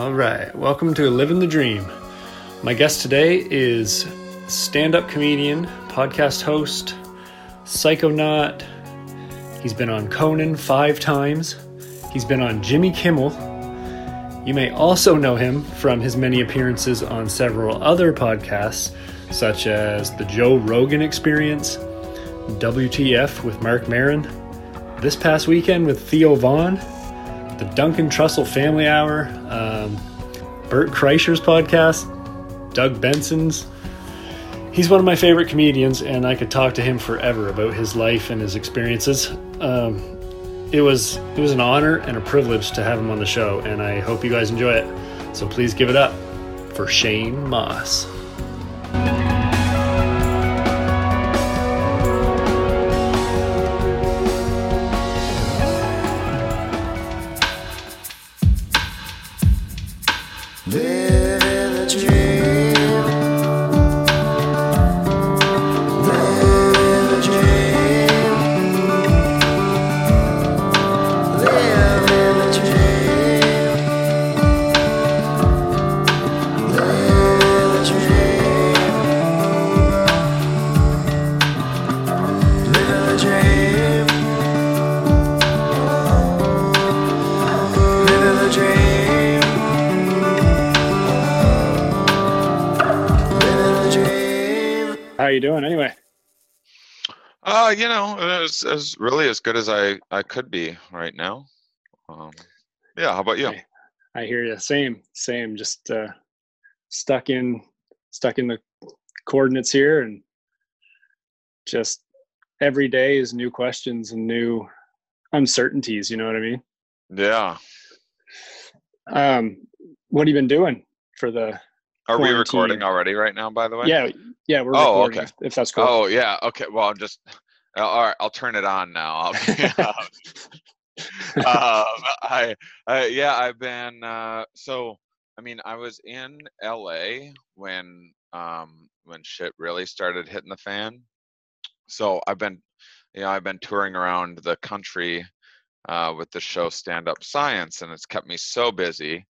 All right, welcome to Living the Dream. My guest today is stand up comedian, podcast host, psychonaut. He's been on Conan five times, he's been on Jimmy Kimmel. You may also know him from his many appearances on several other podcasts, such as The Joe Rogan Experience, WTF with Marc Maron, This Past Weekend with Theo Von, The Duncan Trussell Family Hour, um, Bert Kreischer's podcast, Doug Benson's. He's one of my favorite comedians, and I could talk to him forever about his life and his experiences. Um, it was it was an honor and a privilege to have him on the show, and I hope you guys enjoy it. So please give it up for Shane Mauss. As as really as good as I I could be right now. Um, yeah. How about you? Hey. I hear you. Same, same. Just uh, stuck in stuck in the coordinates here, and just every day is new questions and new uncertainties. You know what I mean? Yeah. Um, what have you been doing for the? Are we recording already right now? By the way. Yeah, yeah, we're Oh, recording. okay. If, if that's cool. Oh yeah. Okay. Well, I'm just. Uh, All right. I'll turn it on now. I'll- um, I, I yeah. I've been. Uh, so I mean, I was in L.A. when um when shit really started hitting the fan. So I've been, you know, I've been touring around the country uh, with the show Stand Up Science, and it's kept me so busy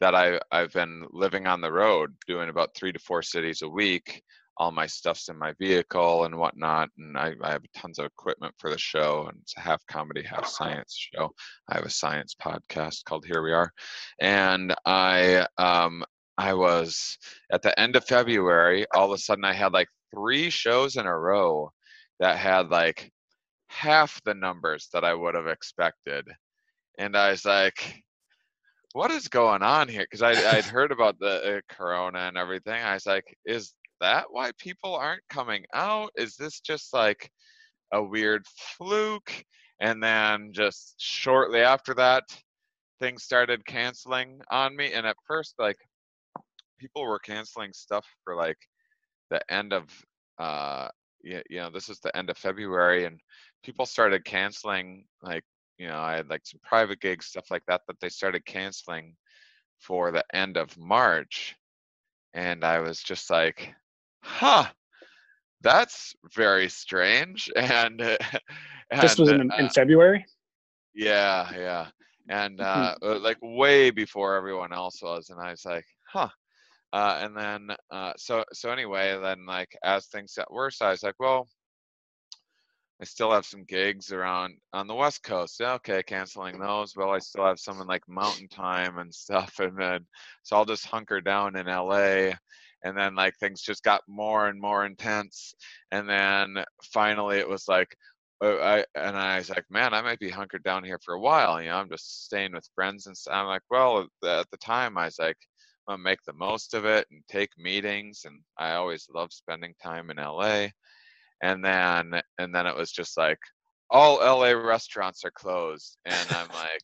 that I I've been living on the road, doing about three to four cities a week. All my stuff's in my vehicle and whatnot, and I, I have tons of equipment for the show, and it's a half comedy, half science show. I have a science podcast called Here We Are, and I um I was at the end of February. All of a sudden, I had like three shows in a row that had like half the numbers that I would have expected. And I was like, what is going on here? Because I'd heard about the uh, corona and everything. I was like, is that why people aren't coming out? Is this just like a weird fluke? And then just shortly after that, things started canceling on me. And at first, like, people were canceling stuff for like the end of uh you, you know this is the end of february and people started canceling like you know i had like some private gigs stuff like that that they started canceling for the end of march and i was just like huh that's very strange and, uh, this was in, uh, in February. yeah, yeah. And Hmm. uh, uh, like way before everyone else was, and I was like, huh. Uh, and then uh, so so anyway, then like as things got worse, I was like, well, I still have some gigs around on the West Coast. Okay, canceling those. Well, I still have some in like Mountain Time and stuff, and then so I'll just hunker down in LA. And then like things just got more and more intense, and then finally it was like, uh, I and I was like, man, I might be hunkered down here for a while. You know, I'm just staying with friends and. I'm like, well, at the, at the time, I was like, I'm gonna make the most of it and take meetings, and I always loved spending time in LA. And then and then it was just like, all LA restaurants are closed, and I'm like,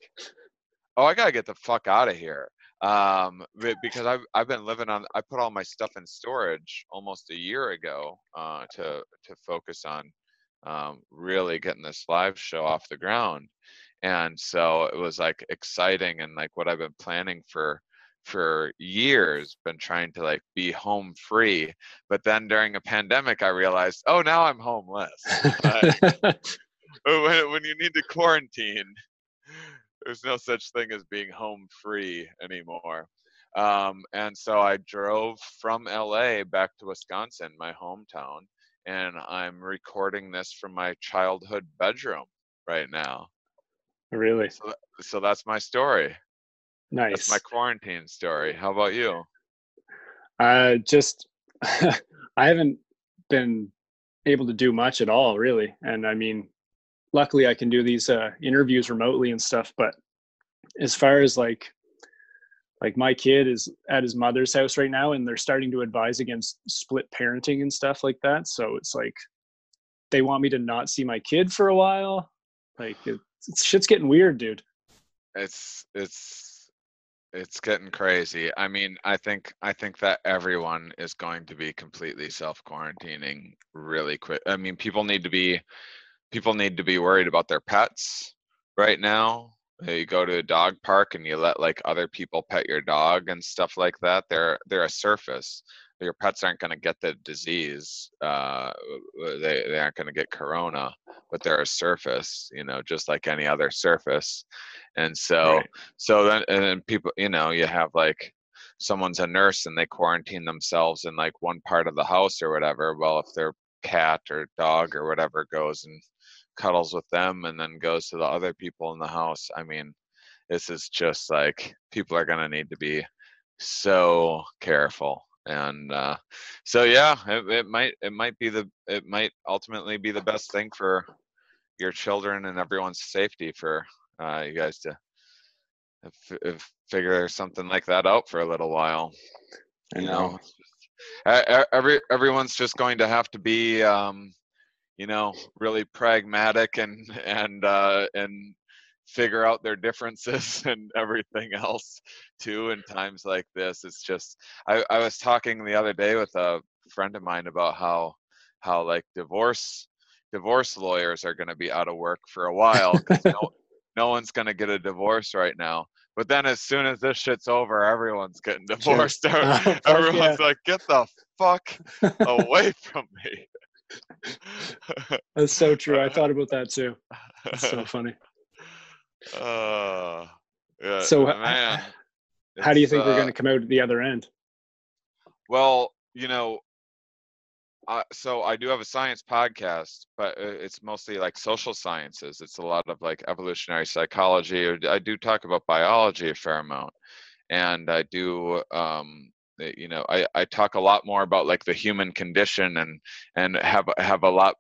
oh, I gotta get the fuck out of here. Um, because I've I've been living on. I put all my stuff in storage almost a year ago uh, to to focus on um, really getting this live show off the ground. And so it was like exciting and like what I've been planning for for years been trying to like be home free but then during a pandemic i realized oh now i'm homeless when, when you need to quarantine there's no such thing as being home free anymore um, and so I drove from LA back to Wisconsin, my hometown, and I'm recording this from my childhood bedroom right now. Really So, so that's my story. nice. That's my quarantine story. How about you? Uh, just I haven't been able to do much at all, really. And I mean, luckily I can do these uh, interviews remotely and stuff. But as far as like, like my kid is at his mother's house right now, and they're starting to advise against split parenting and stuff like that. So it's like they want me to not see my kid for a while. Like it, it's, shit's getting weird, dude. It's it's it's getting crazy. I mean, I think I think that everyone is going to be completely self quarantining really quick. I mean, people need to be people need to be worried about their pets right now. Uh, You go to a dog park and you let like other people pet your dog and stuff like that. They're they're a surface. Your pets aren't going to get the disease. Uh, they they aren't going to get corona, but they're a surface. You know, just like any other surface. And so Right. so then and then people you know you have like someone's a nurse and they quarantine themselves in like one part of the house or whatever well if their cat or dog or whatever goes and cuddles with them and then goes to the other people in the house i mean this is just like people are going to need to be so careful and uh so yeah it, it might it might be the it might ultimately be the best thing for your children and everyone's safety for uh, you guys to f- f- figure something like that out for a little while. You know. know, every everyone's just going to have to be, um, you know, really pragmatic and and uh, and figure out their differences and everything else too in times like this. It's just I, I was talking the other day with a friend of mine about how how like divorce divorce lawyers are going to be out of work for a while 'cause no, no one's going to get a divorce right now. But then as soon as this shit's over, everyone's getting divorced. Fuck Everyone's like, get the fuck away from me. That's so true. I thought about that too. That's so funny. uh, yeah, So, man. How do you think we're uh, going to come out at the other end? Well, you know, uh, so I do have a science podcast, but uh, it's mostly like social sciences. It's a lot of like evolutionary psychology. I do talk about biology a fair amount, and I do, um, you know, I, I talk a lot more about like the human condition and and have have a lot.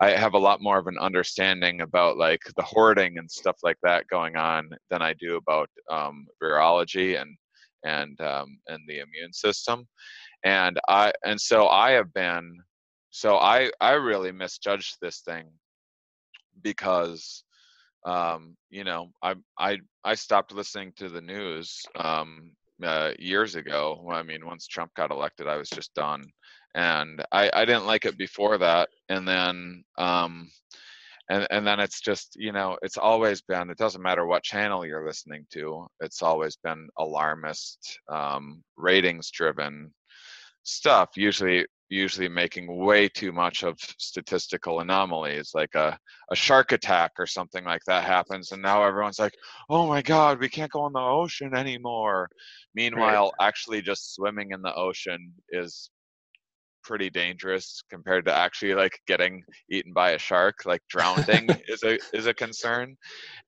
I have a lot more of an understanding about like the hoarding and stuff like that going on than I do about um, virology and and um, and the immune system and i and so i have been so i i really misjudged this thing because um you know i i i stopped listening to the news um uh, years ago i mean once trump got elected i was just done. And i i didn't like it before that. And then um and and then it's just you know it's always been it doesn't matter what channel you're listening to it's always been alarmist um ratings driven stuff. Usually usually making way too much of statistical anomalies like a, a shark attack or something like that happens and now everyone's like oh my god we can't go in the ocean anymore. Meanwhile actually just swimming in the ocean is pretty dangerous compared to actually like getting eaten by a shark like drowning is a is a concern.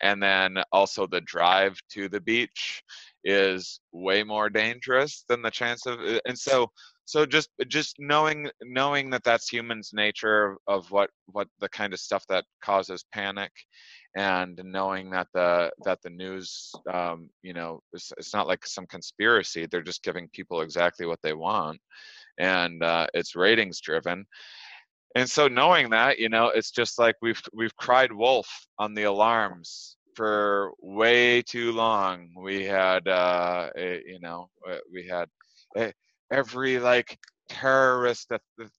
And then also the drive to the beach is way more dangerous than the chance of uh, and so so just just knowing knowing that that's humans nature of, what what the kind of stuff that causes panic and knowing that the that the news um, you know it's, it's not like some conspiracy they're just giving people exactly what they want and uh, it's ratings driven. And so knowing that you know it's just like we've we've cried wolf on the alarms for way too long. We had uh eh, you know uh, we had eh, every like terrorist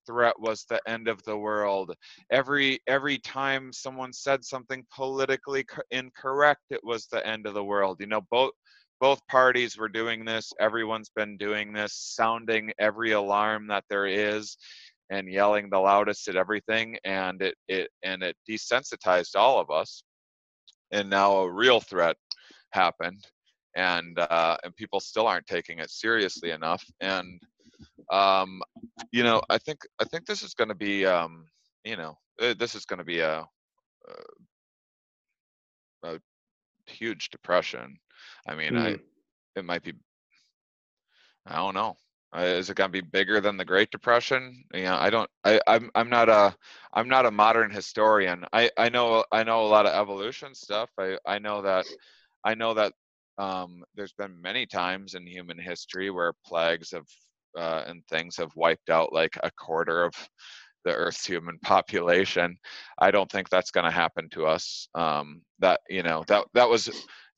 threat was the end of the world. Every every time someone said something politically co- incorrect it was the end of the world. You know both both parties were doing this. Everyone's been doing this sounding every alarm that there is and yelling the loudest at everything and it it and it desensitized all of us and now a real threat happened and uh, and people still aren't taking it seriously enough. And um, you know, I think I think this is going to be um, you know uh, this is going to be a, a, a huge depression. I mean, I Mm. it might be I don't know. Uh, is it going to be bigger than the Great Depression? You know, I don't. I, I'm. I'm not a. I'm not a modern historian. I. I know. I know a lot of evolution stuff. I. I know that. I know that. Um, there's been many times in human history where plagues have uh, and things have wiped out like a quarter of the Earth's human population. I don't think that's going to happen to us. Um, that you know that that was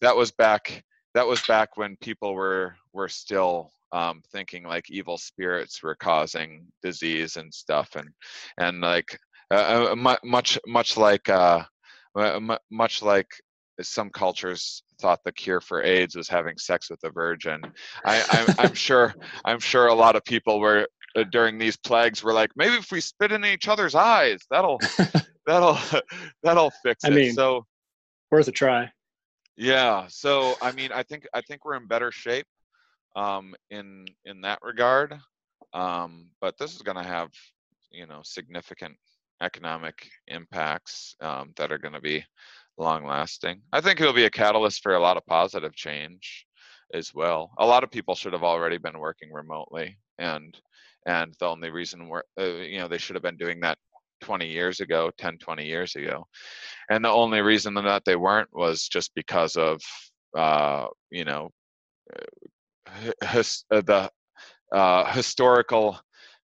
that was back that was back when people were were still um, thinking like evil spirits were causing disease and stuff and and like uh, uh, much much like uh, mu- mu- much like some cultures thought the cure for AIDS was having sex with a virgin. I, I'm, I'm sure I'm sure a lot of people were uh, during these plagues were like maybe if we spit in each other's eyes that'll that'll that'll fix I it. mean- so Worth a try. yeah. So I mean, I think I think we're in better shape um, in in that regard. Um, but this is going to have you know significant economic impacts um, that are going to be long lasting. I think it'll be a catalyst for a lot of positive change as well. A lot of people should have already been working remotely, and and the only reason we're uh, you know they should have been doing that 20 years ago 10 20 years ago and the only reason that they weren't was just because of uh, you know his, uh, the uh, historical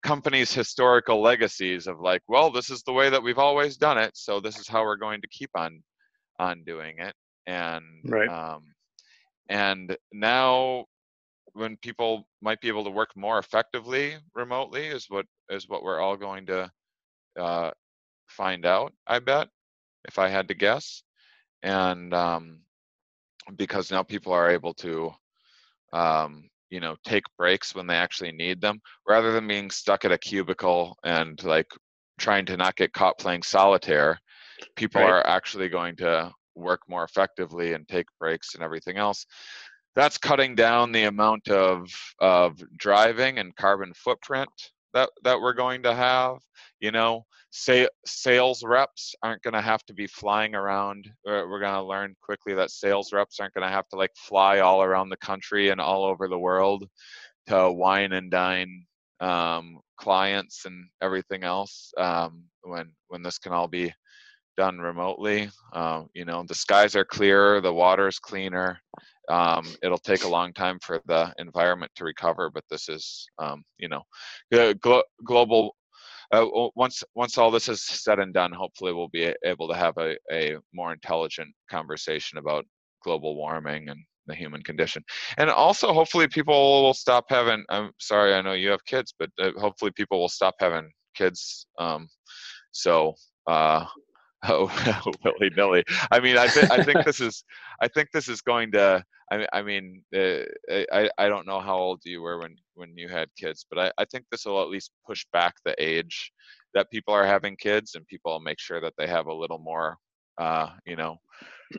companies historical legacies of like well this is the way that we've always done it so this is how we're going to keep on on doing it and Right. um, and now when people might be able to work more effectively remotely is what is what we're all going to uh, find out i bet if i had to guess and um, because now people are able to um, you know take breaks when they actually need them rather than being stuck at a cubicle and like trying to not get caught playing solitaire people Right. are actually going to work more effectively and take breaks and everything else that's cutting down the amount of of driving and carbon footprint that that we're going to have you know sales reps aren't going to have to be flying around uh, we're going to learn quickly that sales reps aren't going to have to like fly all around the country and all over the world to wine and dine um, clients and everything else um, when when this can all be done remotely. Um, you know the skies are clearer the water is cleaner um, it'll take a long time for the environment to recover but this is um, you know glo- global uh, once once all this is said and done hopefully we'll be able to have a, a more intelligent conversation about global warming and the human condition. And also hopefully people will stop having i'm sorry i know you have kids but uh, hopefully people will stop having kids um, so uh, oh, willy nilly. I mean, I, th- I think this is, I think this is going to. I mean, I mean, uh, I, I don't know how old you were when when you had kids, but I, I think this will at least push back the age that people are having kids, and people will make sure that they have a little more, uh, you know,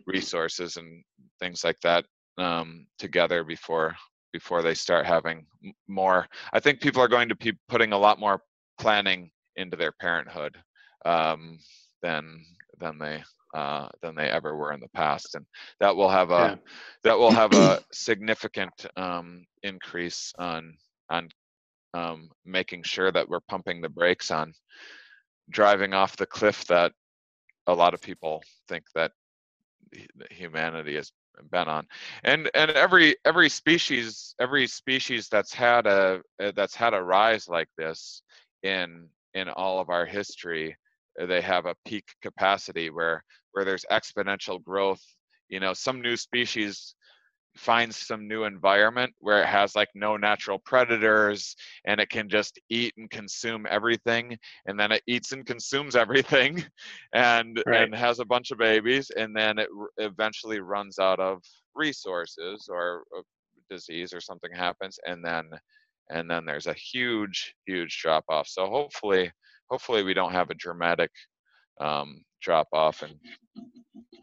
resources and things like that um, together before before they start having more. I think people are going to be putting a lot more planning into their parenthood um, than than they uh, than they ever were in the past, and that will have a Yeah. that will have a significant um, increase on on um, making sure that we're pumping the brakes on driving off the cliff that a lot of people think that humanity has been on and and every every species every species that's had a that's had a rise like this in in all of our history they have a peak capacity where where there's exponential growth you know some new species finds some new environment where it has like no natural predators and it can just eat and consume everything and then it eats and consumes everything and Right. and has a bunch of babies and then it r- eventually runs out of resources or uh, disease or something happens and then and then there's a huge huge drop off so hopefully hopefully we don't have a dramatic um, drop off in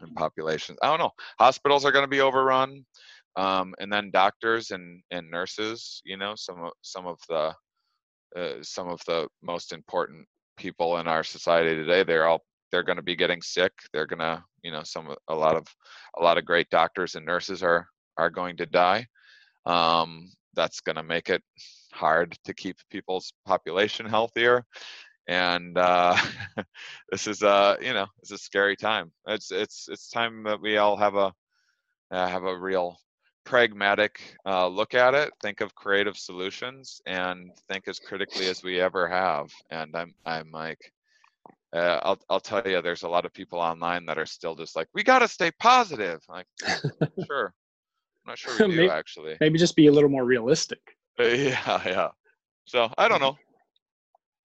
in populations i don't know hospitals are going to be overrun um, and then doctors and and nurses. You know, some of some of the uh, some of the most important people in our society today. They're all they're going to be getting sick. They're going to you know some a lot of a lot of great doctors and nurses are are going to die. Um, that's going to make it hard to keep people's population healthier and uh, this is a you know it's a scary time it's it's it's time that we all have a uh, have a real pragmatic uh, look at it think of creative solutions and think as critically as we ever have and i'm i'm like uh, I'll I'll tell you, there's a lot of people online that are still just like, we got to stay positive. I'm like, sure, I'm not sure we do Maybe- actually. Maybe just be a little more realistic. Uh, yeah, yeah. So I don't know.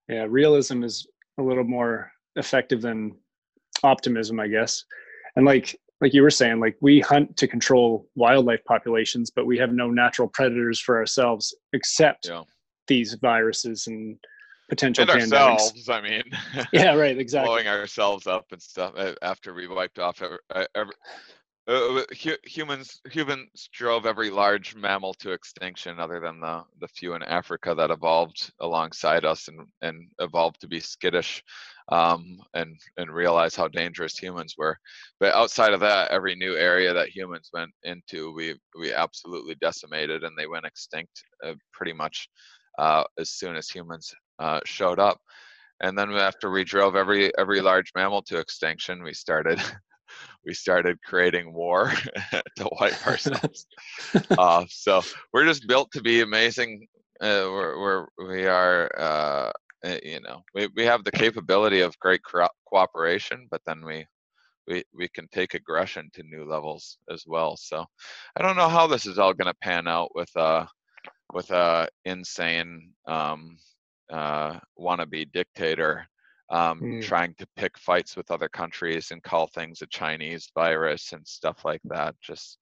Yeah, realism is a little more effective than optimism, I guess. And like like you were saying, like we hunt to control wildlife populations, but we have no natural predators for ourselves except Yeah. these viruses and potential And pandemics. ourselves, I mean. Yeah, right, exactly. blowing ourselves up and stuff after we wiped off every, every uh, hu- humans humans drove every large mammal to extinction other than the the few in Africa that evolved alongside us and and evolved to be skittish um and and realize how dangerous humans were. But outside of that every new area that humans went into we we absolutely decimated and they went extinct uh, pretty much uh, as soon as humans uh, showed up. And then after we drove every every large mammal to extinction we started we started creating war to wipe ourselves. Off so we're just built to be amazing uh, we're, we're we are uh, uh, you know we, we have the capability of great cro- cooperation but then we we we can take aggression to new levels as well. So i don't know how this is all going to pan out with uh with a insane um uh wannabe dictator um, Mm. trying to pick fights with other countries and call things a Chinese virus and stuff like that. Just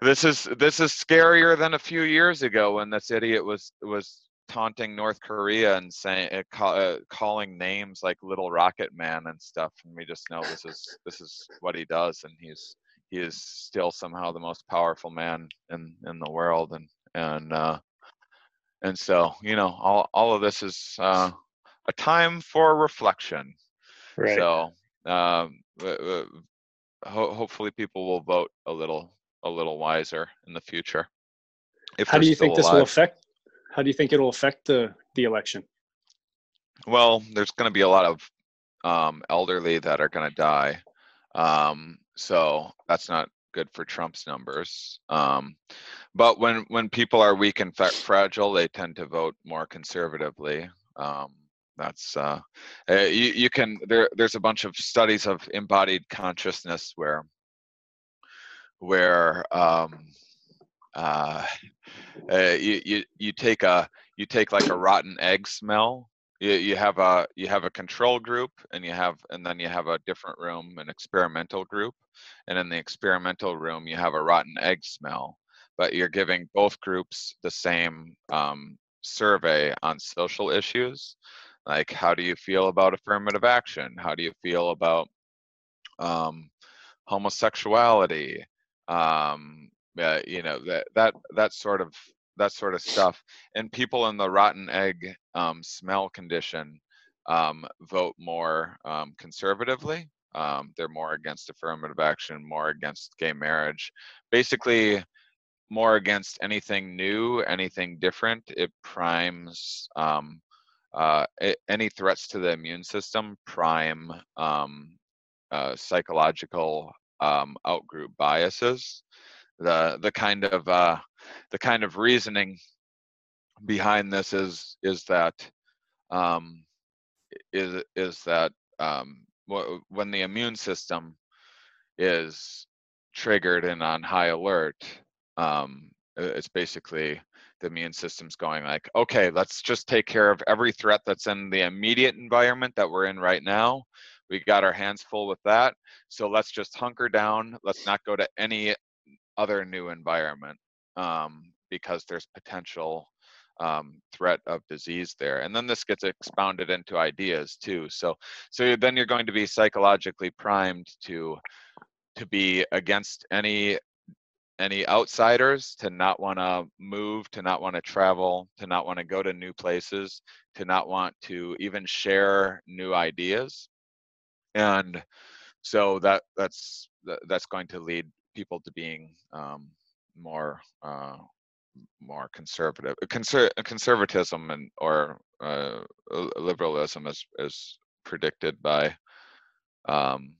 this is this is scarier than a few years ago when this idiot was was taunting North Korea and saying uh, uh, calling names like Little Rocket Man and stuff, and we just know this is this is what he does, and he's he is still somehow the most powerful man in in the world, and and uh, and so you know all all of this is uh, a time for reflection. right. So um, w- ho- hopefully people will vote a little a little wiser in the future. If how do you think this will affect how do you think it'll affect the the election? Well, there's going to be a lot of um, elderly that are going to die, um, so that's not good for Trump's numbers. Um, but when when people are weak and fa- fragile, they tend to vote more conservatively. Um, that's uh, uh, you, you can there. There's a bunch of studies of embodied consciousness where where um, uh, uh, you, you you take a you take like a rotten egg smell you, you have a you have a control group and you have and then you have a different room an experimental group and in the experimental room you have a rotten egg smell but you're giving both groups the same um, survey on social issues like how do you feel about affirmative action? How do you feel about um, homosexuality? Um, uh, you know that that that sort of that sort of stuff. And people in the rotten egg um, smell condition um, vote more um, conservatively. Um, they're more against affirmative action more against gay marriage. Basically more against anything new anything different. It primes um, uh, any threats to the immune system prime um, uh, psychological um, outgroup biases. The the kind of uh, the kind of reasoning behind this is is that um, is is that um, when the immune system is triggered and on high alert, um, it's basically the immune system's going like, okay, let's just take care of every threat that's in the immediate environment that we're in right now. We got our hands full with that, so let's just hunker down. Let's not go to any other new environment um, because there's potential um, threat of disease there. And then this gets expounded into ideas too. So so then you're going to be psychologically primed to to be against any any outsiders to not want to move, to not want to travel, to not want to go to new places, to not want to even share new ideas. And so that that's that's going to lead people to being um, more uh, more conservative. Conser- conservatism and or uh, liberalism is is predicted by um,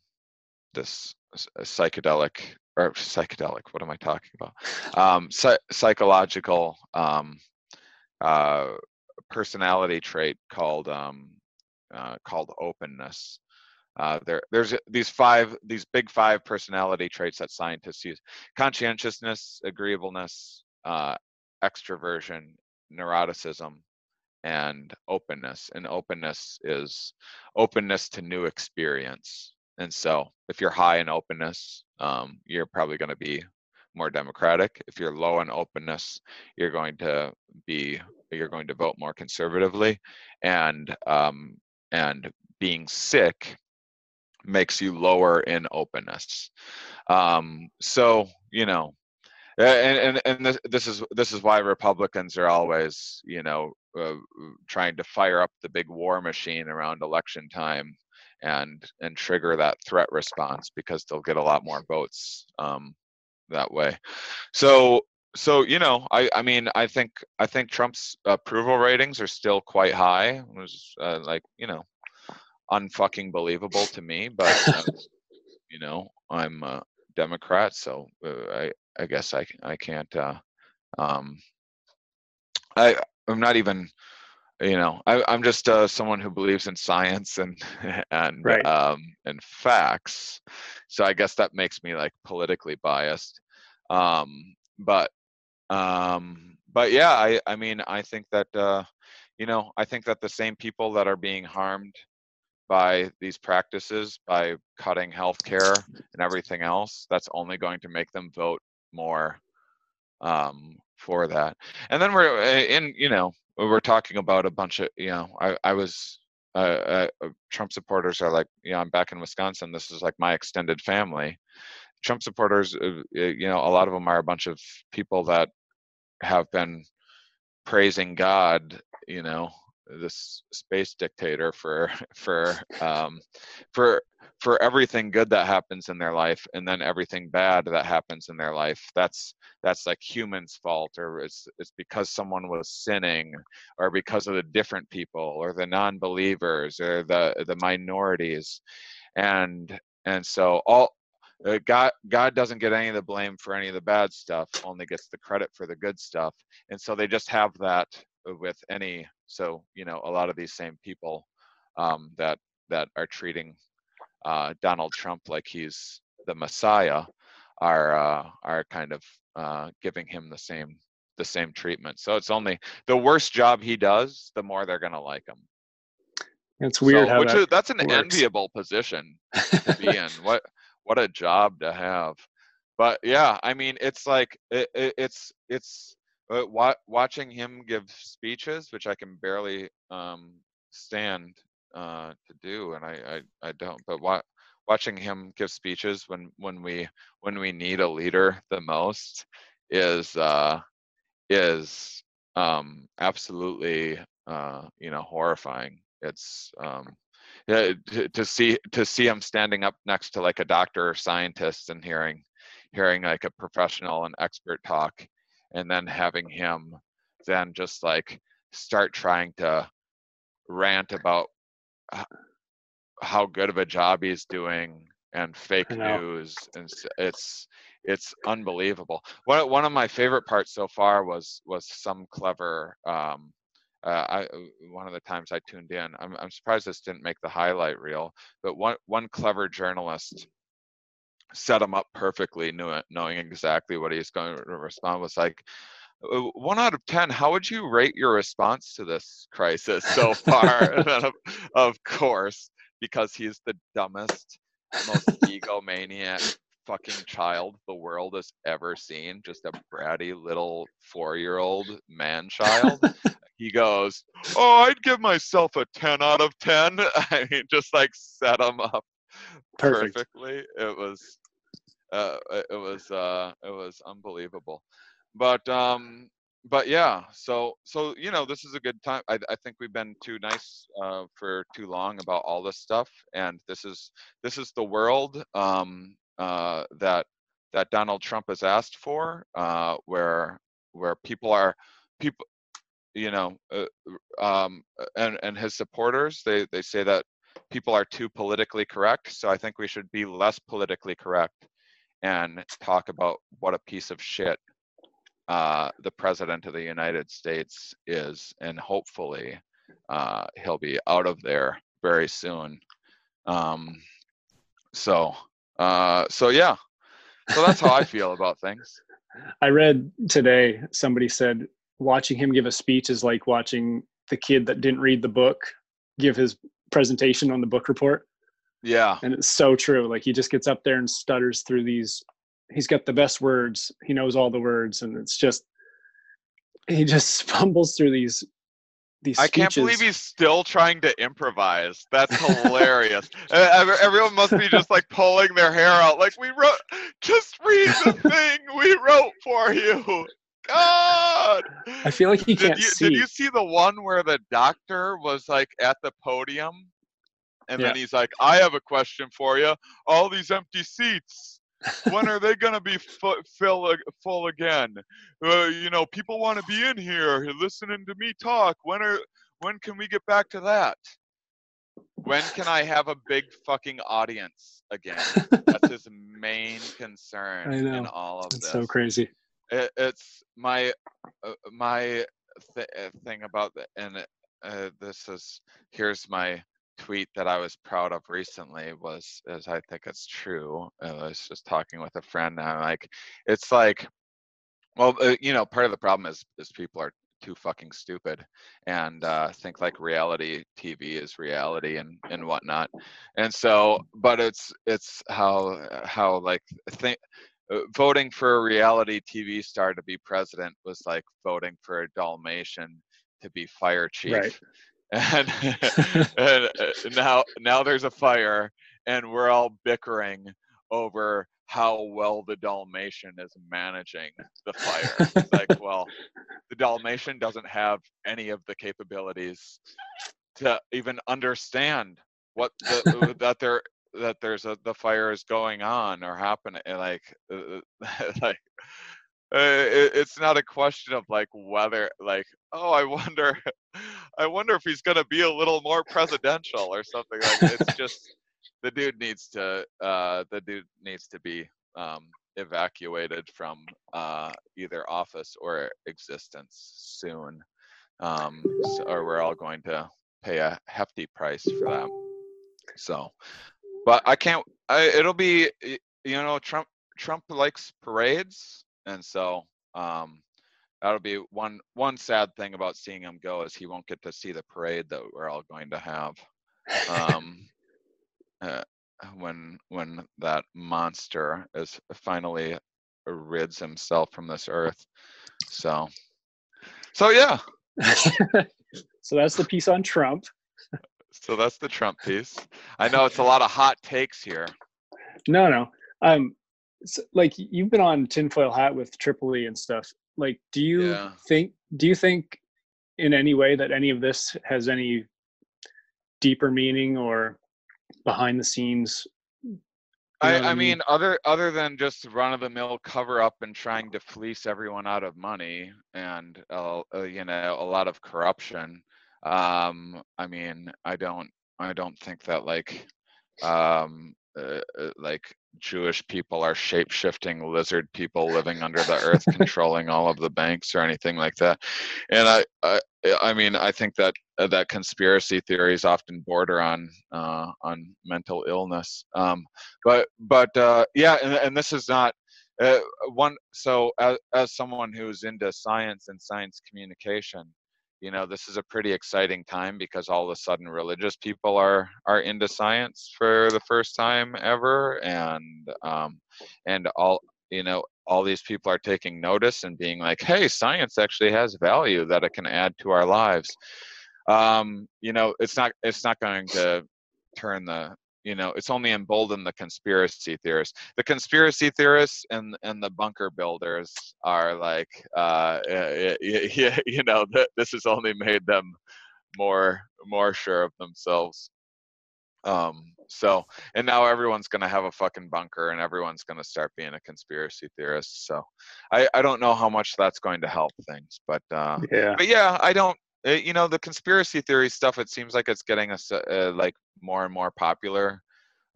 this psychedelic or psychedelic. What am I talking about? Um, psy- psychological um, uh, personality trait called um, uh, called openness. Uh, there, there's these five, these big five personality traits that scientists use: conscientiousness, agreeableness, uh, extroversion, neuroticism, and openness. And openness is openness to new experience. And so, if you're high in openness, um, you're probably going to be more democratic. If you're low in openness, you're going to be you're going to vote more conservatively, and um, and being sick makes you lower in openness. Um, so you know, and and and this, this is this is why Republicans are always you know uh, trying to fire up the big war machine around election time and and trigger that threat response because they'll get a lot more votes um, that way. So so you know I I mean I think I think Trump's approval ratings are still quite high. It was uh, like you know unfucking believable to me, but uh, you know I'm a Democrat, so uh, I I guess I I can't uh, um I I'm not even you know I, I'm just uh, someone who believes in science and and Right. um and facts, so I guess that makes me like politically biased. Um, but um but yeah i i mean i think that uh you know i think that the same people that are being harmed by these practices by cutting healthcare and everything else that's only going to make them vote more um for that. And then we're uh, in you know we're talking about a bunch of you know i i was uh, uh, trump supporters are like you know i'm back in wisconsin this is like my extended family. Trump supporters, uh, uh, you know, a lot of them are a bunch of people that have been praising God, you know, this space dictator for for um, for for everything good that happens in their life, and then everything bad that happens in their life. That's that's like humans' fault, or it's it's because someone was sinning, or because of the different people, or the non-believers, or the the minorities, and and so all uh, God God doesn't get any of the blame for any of the bad stuff, only gets the credit for the good stuff. And so they just have that with any so you know a lot of these same people um, that that are treating uh, Donald Trump like he's the Messiah are uh, are kind of uh, giving him the same the same treatment. So it's only the worse job he does, the more they're gonna like him. It's weird So- how which that is that's an works. enviable position to be in. What what a job to have. But yeah, I mean, it's like it, it, it's it's uh, wa- watching him give speeches, which I can barely um, stand uh, to do, and I, I, I don't. But wa- watching him give speeches when when we when we need a leader the most is uh, is um, absolutely uh, you know horrifying. It's um, to, to see to see him standing up next to like a doctor or scientist and hearing hearing like a professional and expert talk and then having him then just like start trying to rant about how good of a job he's doing and fake news and it's it's unbelievable. One, one of my favorite parts so far was was some clever um uh, I, uh, one of the times I tuned in, I'm, I'm surprised this didn't make the highlight reel, but one, one clever journalist set him up perfectly, knew knowing exactly what he's going to respond. Was like, "Uh, one out of 10, how would you rate your response to this crisis so far? of, of course, because he's the dumbest, most egomaniac fucking child the world has ever seen, just a bratty little four year old man child. he goes, Oh, I'd give myself a 10 out of 10. I mean, just like set him up Perfect. perfectly. It was, uh, it was uh, it was unbelievable. But um, but yeah, so so you know, this is a good time. I I think we've been too nice uh, for too long about all this stuff, and this is this is the world um, uh, that that Donald Trump has asked for, uh, where where people are people you know uh, um, and and his supporters they they say that people are too politically correct so i think we should be less politically correct and talk about what a piece of shit uh, the president of the united states is and hopefully uh, he'll be out of there very soon. Um, so uh, so yeah. So that's how i feel about things. I read today somebody said watching him give a speech is like watching the kid that didn't read the book give his presentation on the book report. yeah And it's so true. Like he just gets up there and stutters through these. He's got the best words. He knows all the words, and it's just he just fumbles through these these. I can't believe he's still trying to improvise. That's hilarious. Everyone must be just like pulling their hair out. Like we wrote, just read the thing we wrote for you. God. I feel like he did can't you, see. Did you see the one where the doctor was like at the podium, and then he's like, "I have a question for you. All these empty seats." when are they gonna be fu- fill, full again? Uh, you know, people want to be in here listening to me talk. When are when can we get back to that? When can I have a big fucking audience again? That's his main concern I in all of It's this. so crazy. It, it's my uh, my th- uh, thing about the, and uh, this is here's my tweet that I was proud of recently was as I think it's true. I was just talking with a friend and I'm like, it's like, well, uh, you know, part of the problem is is people are too fucking stupid and uh, think like reality TV is reality and and whatnot. And so, but it's it's how how like think uh, voting for a reality TV star to be president was like voting for a Dalmatian to be fire chief. Right. And, and uh, now now there's a fire and we're all bickering over how well the Dalmatian is managing the fire. It's like, well, the Dalmatian doesn't have any of the capabilities to even understand what the, that there that there's a the fire is going on or happening like uh, like it, it's not a question of like whether like oh i wonder i wonder if he's going to be a little more presidential or something like it's just the dude needs to uh the dude needs to be um evacuated from uh either office or existence soon um so, or we're all going to pay a hefty price for that. So but i can't I, it'll be you know trump trump likes parades and so um that'll be one one sad thing about seeing him go is he won't get to see the parade that we're all going to have. Um uh, when when that monster is finally rids himself from this earth. So so yeah. So that's the piece on Trump. so that's the trump piece i know it's a lot of hot takes here No, no. Um, s like you've been on tinfoil hat with Tripoli and stuff. Like, do you Yeah. think? Do you think in any way that any of this has any deeper meaning or behind the scenes? I, I mean, other other than just run of the mill cover up and trying to fleece everyone out of money and uh, uh, you know a lot of corruption. Um, I mean, I don't I don't think that like um, uh, uh, like Jewish people are shape shifting lizard people living under the earth controlling all of the banks or anything like that. And I I, I mean, I think that uh, that conspiracy theories often border on uh, on mental illness. Um, but but uh, yeah, and, and this is not uh, one. So as, as someone who's into science and science communication, you know, this is a pretty exciting time because all of a sudden religious people are are into science for the first time ever, and um, and all you know all these people are taking notice and being like, hey, science actually has value that it can add to our lives. Um, you know, it's not it's not going to turn the you know it's only emboldened the conspiracy theorists. The conspiracy theorists and and the bunker builders are like uh yeah, you know th- this has only made them more more sure of themselves. Um so and now everyone's gonna have a fucking bunker and everyone's gonna start being a conspiracy theorist so. I i don't know how much that's going to help things but uh Yeah. but yeah i don't uh, you know the conspiracy theory stuff it seems like it's getting us uh, like more and more popular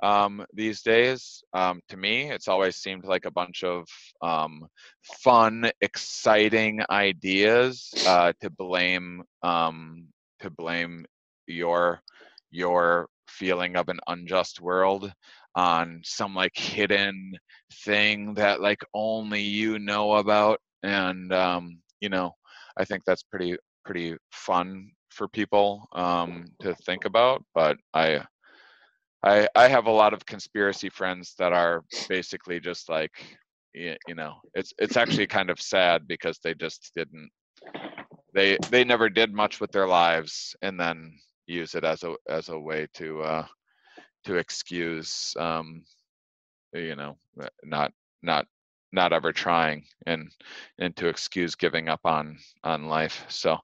um, these days. Um, to me it's always seemed like a bunch of um, fun exciting ideas uh, to blame um, to blame your your feeling of an unjust world on some like hidden thing that like only you know about and um, you know i think that's pretty pretty fun for people um, to think about. But I, I, I have a lot of conspiracy friends that are basically just like, you know, it's it's actually kind of sad because they just didn't, they they never did much with their lives, and then use it as a as a way to uh, to excuse, um, you know, not not not ever trying and and to excuse giving up on on life. So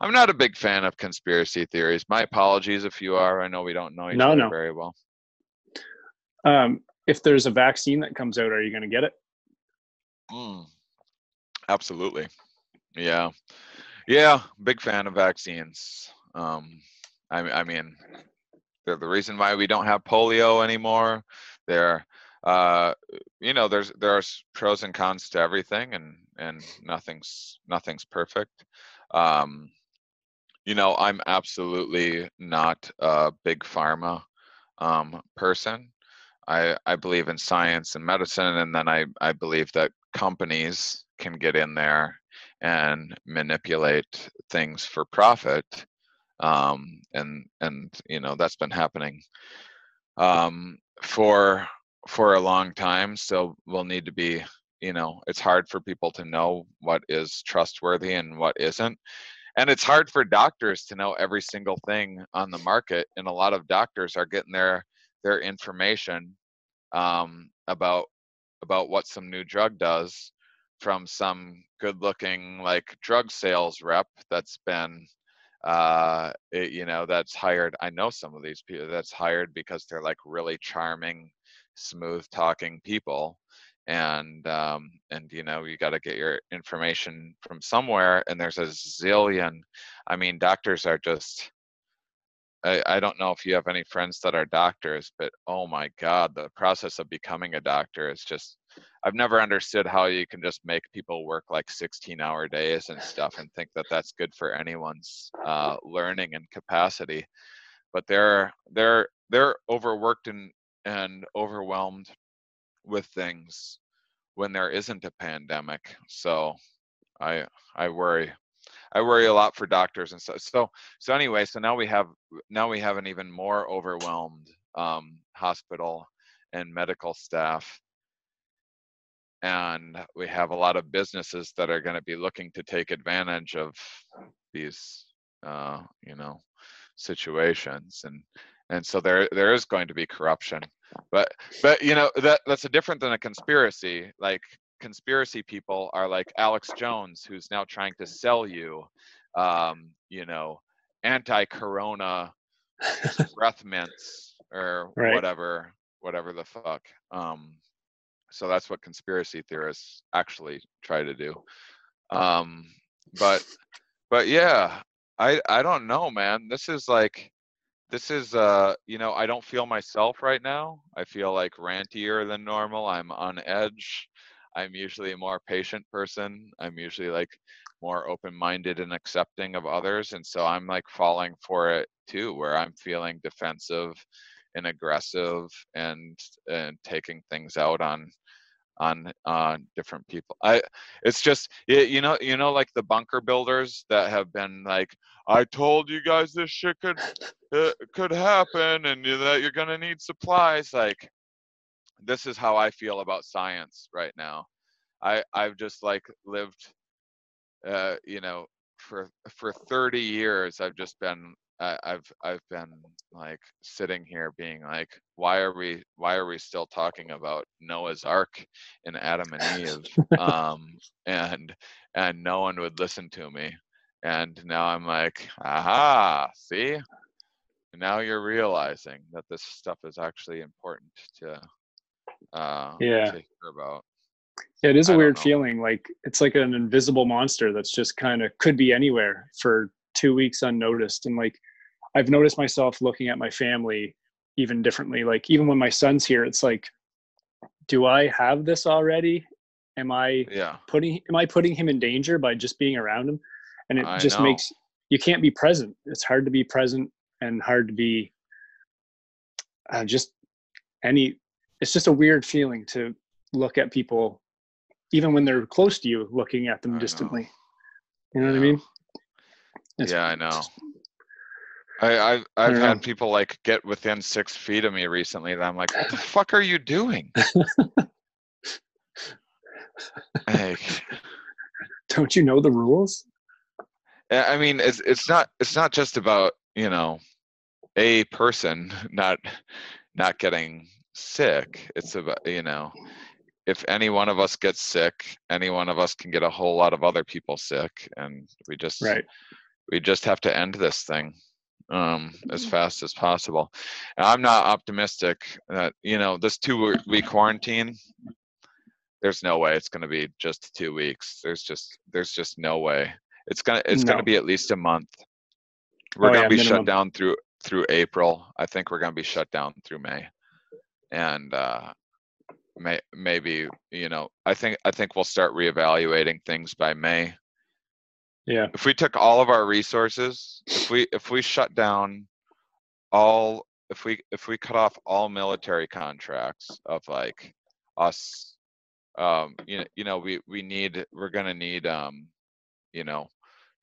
i'm not a big fan of conspiracy theories. My apologies if you are. I know we don't know each No, other no. very well. Um, if there's a vaccine that comes out, are you going to get it? Mm, absolutely. Yeah. Yeah big fan of vaccines. Um i, I mean they're the reason why we don't have polio anymore. They're uh you know there's there's pros and cons to everything and and nothing's nothing's perfect. Um you know i'm absolutely not a big pharma um person. I i believe in science and medicine and then i i believe that companies can get in there and manipulate things for profit um and and you know that's been happening um for for a long time so we'll need to be you know it's hard for people to know what is trustworthy and what isn't and it's hard for doctors to know every single thing on the market and a lot of doctors are getting their their information um, about about what some new drug does from some good looking like drug sales rep that's been uh it, you know that's hired i know some of these people that's hired because they're like really charming smooth talking people and um and you know you got to get your information from somewhere and there's a zillion i mean doctors are just I, I don't know if you have any friends that are doctors, but oh my God, the process of becoming a doctor is just, I've never understood how you can just make people work like 16 hour days and stuff and think that that's good for anyone's uh, learning and capacity. But they're, they're, they're overworked and, and overwhelmed with things when there isn't a pandemic. So I, I worry. I worry a lot for doctors and so so so anyway. So now we have now we have an even more overwhelmed um, hospital and medical staff, and we have a lot of businesses that are going to be looking to take advantage of these uh, you know situations and and so there there is going to be corruption. But but you know that that's a different than a conspiracy. Like conspiracy people are like alex jones who's now trying to sell you um you know anti-corona breath mints or Right. whatever whatever the fuck. Um so that's what conspiracy theorists actually try to do. Um but but yeah i i don't know man. This is like this is uh you know i don't feel myself right now. I feel like rantier than normal. I'm on edge. I'm usually a more patient person. I'm usually like more open-minded and accepting of others and so i'm like falling for it too where i'm feeling defensive and aggressive and and taking things out on on different people. I it's just y- you know you know like the bunker builders that have been like I told you guys this shit could uh, could happen and you, that you're gonna need supplies. Like this is how I feel about science right now. I I've just like lived uh, you know for for 30 years I've just been I, I've I've been like sitting here being like, why are we why are we still talking about Noah's Ark and Adam and Eve? um, and and no one would listen to me. And now I'm like, aha, see? Now you're realizing that this stuff is actually important to uh Yeah. to hear about. Yeah, it is I a don't weird feeling. Like it's like an invisible monster that's just kind of could be anywhere for two weeks unnoticed. And like I've noticed myself looking at my family even differently. Like even when my son's here, it's like, do I have this already? Am I Yeah. putting am I putting him in danger by just being around him? And it I just know. makes you can't be present. It's hard to be present and hard to be uh, just any. It's just a weird feeling to look at people, even when they're close to you, looking at I them know. distantly. You know what I mean? It's- yeah, I know. I, I've I I've had know. people like get within six feet of me recently that I'm like, what the fuck are you doing? like, Don't you know the rules? I I mean, it's it's not it's not just about you know a person not not getting sick. It's about you know if any one of us gets sick, any one of us can get a whole lot of other people sick, and we just Right. we just have to end this thing um, as fast as possible. I'm not optimistic that you know this two week quarantine. There's no way it's going to be just two weeks. There's just there's just no way. It's gonna it's No. gonna be at least a month. We're Oh, gonna yeah, be minimum. shut down through through April. I think we're gonna be shut down through May, and uh, may maybe you know I think I think we'll start reevaluating things by May Yeah. if we took all of our resources if we if we shut down all if we if we cut off all military contracts of like us um you know you know we we need we're going to need um you know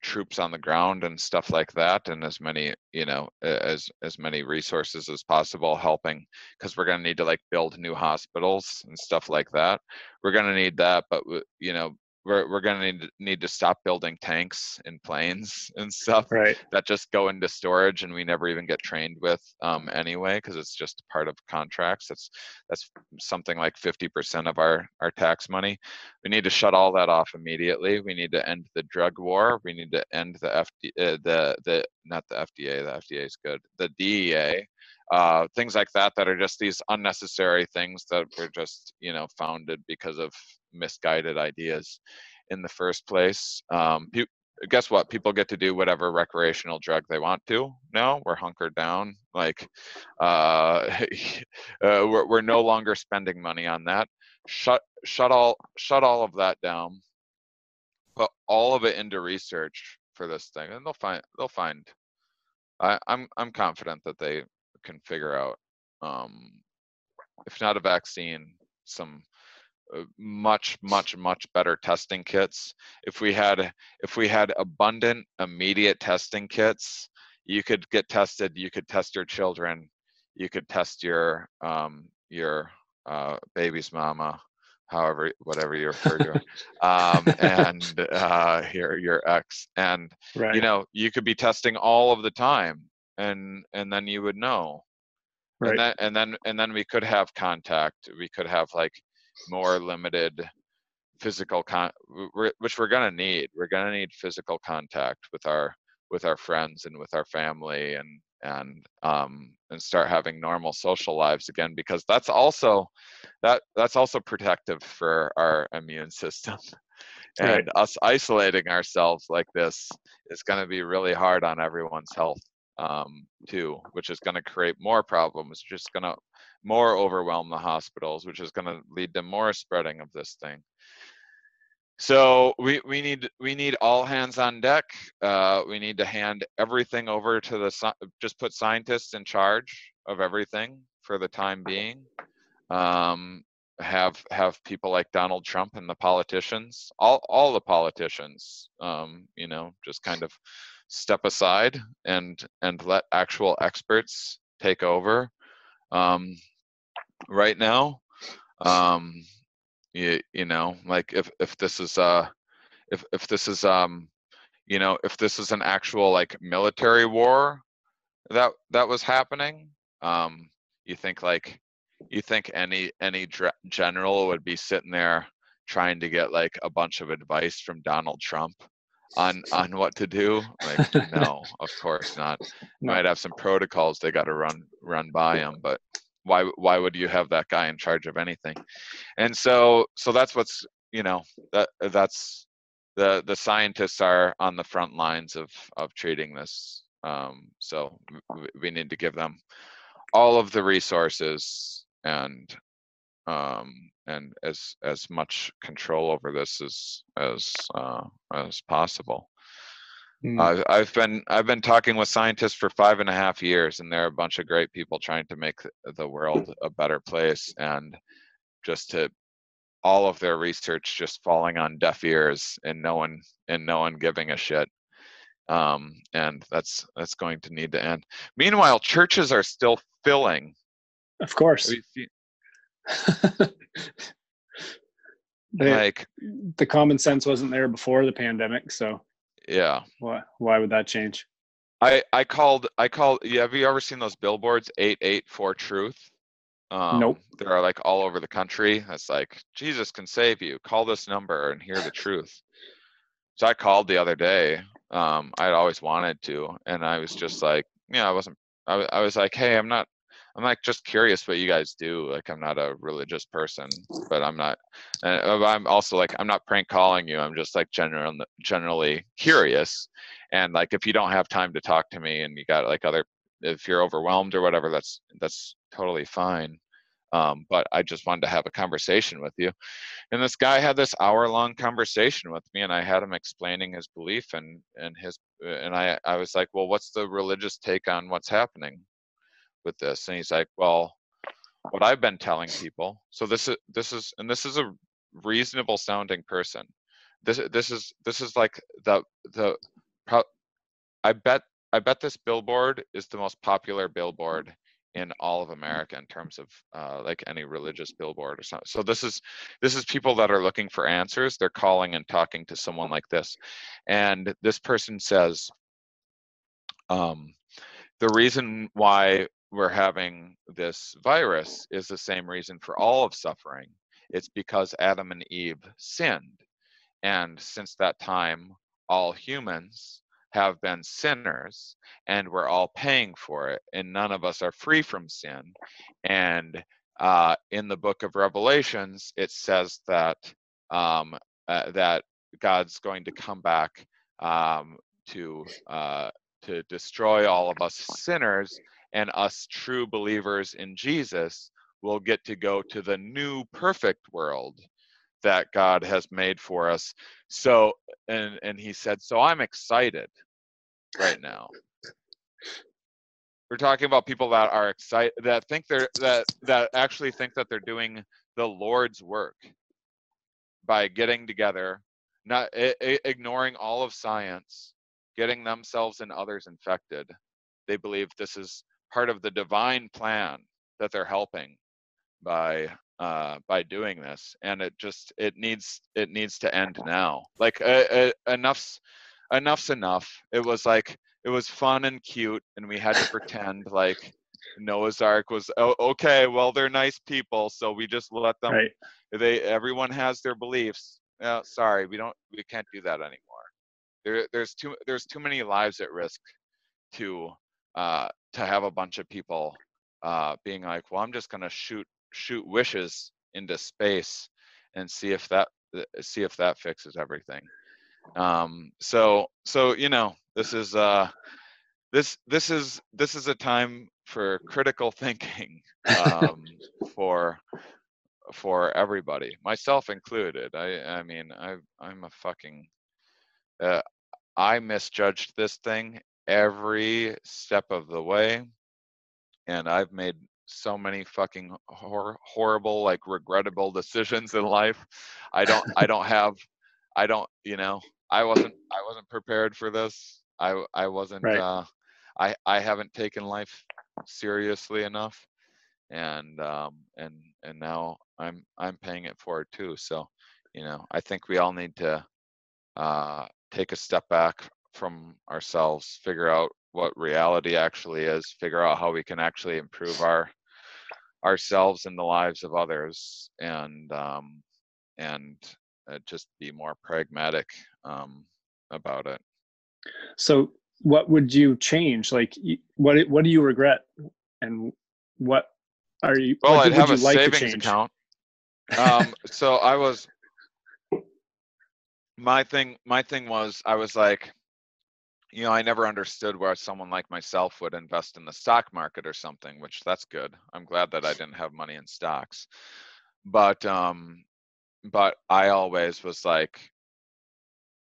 troops on the ground and stuff like that and as many you know as as many resources as possible helping because we're going to need to like build new hospitals and stuff like that we're going to need that but you know we're, we're going to need need to stop building tanks and planes and stuff Right. that just go into storage and we never even get trained with um, anyway because it's just part of contracts. That's that's something like 50% of our our tax money. We need to shut all that off immediately. We need to end the drug war. We need to end the FD, uh, the the not the fda the fda is good the dea uh, things like that that are just these unnecessary things that were just you know founded because of misguided ideas in the first place um, pe- guess what? People get to do whatever recreational drug they want to no we're hunkered down like uh, uh we're, we're no longer spending money on that. Shut shut all shut all of that down. Put all of it into research for this thing and they'll find they'll find I, i'm i'm confident that they can figure out um if not a vaccine some much much much better testing kits if we had if we had abundant immediate testing kits you could get tested you could test your children you could test your um your uh baby's mama however whatever you refer to um and uh your your ex and Right. you know you could be testing all of the time and and then you would know Right. and then and then and then we could have contact we could have like more limited physical con we're- which we're going to need. We're going to need physical contact with our with our friends and with our family and and um and start having normal social lives again because that's also that that's also protective for our immune system. And Right. us isolating ourselves like this is going to be really hard on everyone's health um, too, which is going to create more problems, just going to more overwhelm the hospitals, which is going to lead to more spreading of this thing. So we, we need we need all hands on deck. Uh, we need to hand everything over to the just put scientists in charge of everything for the time being. Um, have have people like Donald Trump and the politicians, all all the politicians, um, you know, just kind of step aside and and let actual experts take over. Um, right now, um, you, you know, like if if this is uh if if this is um you know if this is an actual like military war that that was happening, um, you think like you think any any general would be sitting there trying to get like a bunch of advice from Donald Trump on on what to do? Like no, of course not. No. Might have some protocols they got to run run by him, but why why would you have that guy in charge of anything? And so so that's what's you know that that's the the scientists are on the front lines of of treating this. Um, so we need to give them all of the resources and um, and as as much control over this as as uh, as possible. Mm. I've I've been I've been talking with scientists for five and a half years, and they're a bunch of great people trying to make the world a better place, and just to all of their research just falling on deaf ears and no one and no one giving a shit. Um, and that's that's going to need to end. Meanwhile, churches are still filling. of course. Have you seen- They- Like, the common sense wasn't there before the pandemic, so yeah. why why would that change? I I called I called. Yeah, have you ever seen those billboards? Eight eight four truth. Um, Nope. They're like all over the country. It's like Jesus can save you. Call this number and hear the truth. So I called the other day. Um, I'd always wanted to, and I was just like, yeah, I wasn't. I, I was like, hey, I'm not. I'm like just curious what you guys do. Like I'm not a religious person, but I'm not. And uh, I'm also like I'm not prank calling you. I'm just like general generally curious and like if you don't have time to talk to me and you got like other if you're overwhelmed or whatever that's that's totally fine um, but i just wanted to have a conversation with you and this guy had this hour long conversation with me and i had him explaining his belief and and his and i i was like well what's the religious take on what's happening with this and he's like well what i've been telling people so this is this is and this is a reasonable sounding person this this is this is like the the I bet I bet this billboard is the most popular billboard in all of America in terms of uh, like any religious billboard or something. So this is this is people that are looking for answers. They're calling and talking to someone like this, and this person says, um, the reason why we're having this virus is the same reason for all of suffering. It's because Adam and Eve sinned, and since that time, all humans have been sinners and we're all paying for it and none of us are free from sin and uh, in the book of revelations it says that um, uh, that god's going to come back um, to uh, to destroy all of us sinners and us true believers in jesus will get to go to the new perfect world that god has made for us. So and and he said so i'm excited right now. We're talking about people that are excited that think they're that that actually think that they're doing the lord's work by getting together not i- ignoring all of science getting themselves and others infected. They believe this is part of the divine plan that they're helping by uh, by doing this, and it just it needs it needs to end now. Like uh, uh, enough's enough's enough. It was like it was fun and cute, and we had to pretend like Noah's Ark was oh, okay. Well, they're nice people, so we just let them. Right. They everyone has their beliefs. Uh, sorry, we don't we can't do that anymore. There there's too there's too many lives at risk to uh, to have a bunch of people uh, being like, well, I'm just gonna shoot shoot wishes into space and see if that see if that fixes everything. Um, so so you know this is uh, this this is this is a time for critical thinking um, for for everybody, myself included. I I mean I I'm a fucking uh, I misjudged this thing every step of the way, and I've made so many fucking hor- horrible, like regrettable decisions in life. I don't, I don't have, I don't, you know, I wasn't, I wasn't prepared for this. I, I wasn't, Right. uh, I, I haven't taken life seriously enough, and um, and and now I'm, I'm paying it forward too. So, you know, I think we all need to uh, take a step back from ourselves, figure out what reality actually is figure out how we can actually improve our ourselves and the lives of others and um and uh, just be more pragmatic um about it So, what would you change? Like, what what do you regret, and what are you? well i'd have a you like to savings change? account um so i was my thing my thing was i was like you know i never understood where someone like myself would invest in the stock market or something which that's good. I'm glad that i didn't have money in stocks. But um but i always was like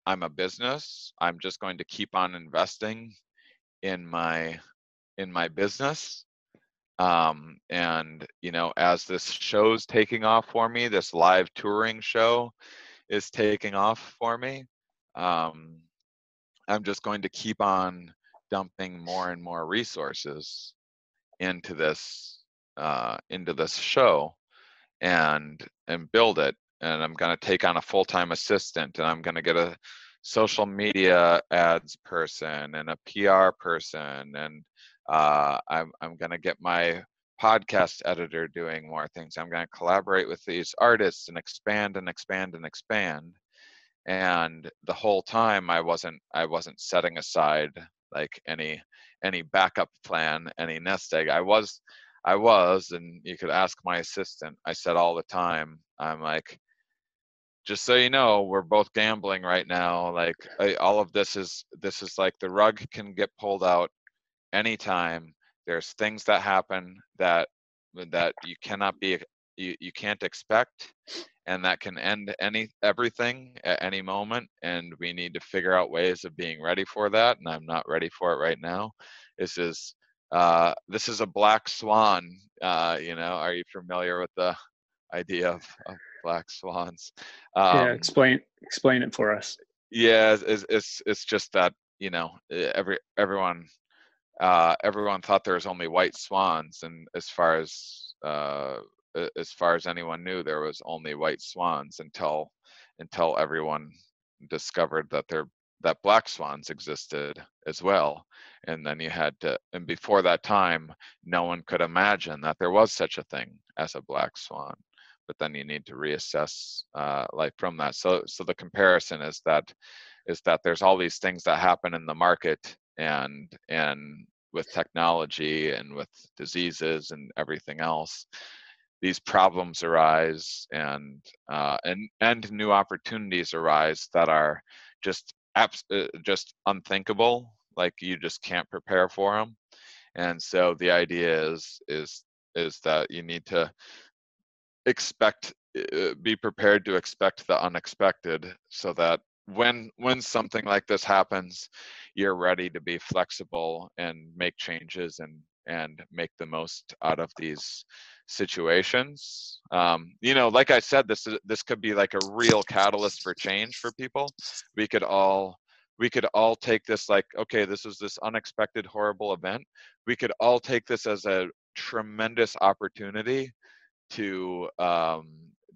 i'm a business. I'm just going to keep on investing in my in my business. Um and you know as this show's taking off for me this live touring show is taking off for me um i'm just going to keep on dumping more and more resources into this uh into this show and and build it. And i'm going to take on a full-time assistant and i'm going to get a social media ads person and a pr person and uh, i'm, I'm going to get my podcast editor doing more things. I'm going to collaborate with these artists and expand and expand and expand and the whole time i wasn't i wasn't setting aside like any any backup plan any nest egg i was I was, and you could ask my assistant. I said all the time, I'm like, just so you know, we're both gambling right now. Like I, all of this is this is like the rug can get pulled out anytime. There's things that happen that that you cannot be you, you can't expect and that can end any everything at any moment and we need to figure out ways of being ready for that and i'm not ready for it right now this is uh, this is a black swan. Uh, you know, are you familiar with the idea of, of black swans? Um, yeah, explain explain it for us. yeah, it's, it's it's just that you know every everyone uh, everyone thought there was only white swans, and as far as uh, as far as anyone knew, there was only white swans until until everyone discovered that there that black swans existed as well. And then you had to and before that time no one could imagine that there was such a thing as a black swan. But then you need to reassess uh, like from that. So so the comparison is that is that there's all these things that happen in the market and and with technology and with diseases and everything else these problems arise and uh, and and new opportunities arise that are just abs- uh, just unthinkable like you just can't prepare for them and so the idea is is is that you need to expect uh, be prepared to expect the unexpected so that when when something like this happens you're ready to be flexible and make changes and and make the most out of these situations. Um, you know like i said this is this could be like a real catalyst for change for people. We could all we could all take this like okay this is this unexpected horrible event. We could all take this as a tremendous opportunity to um,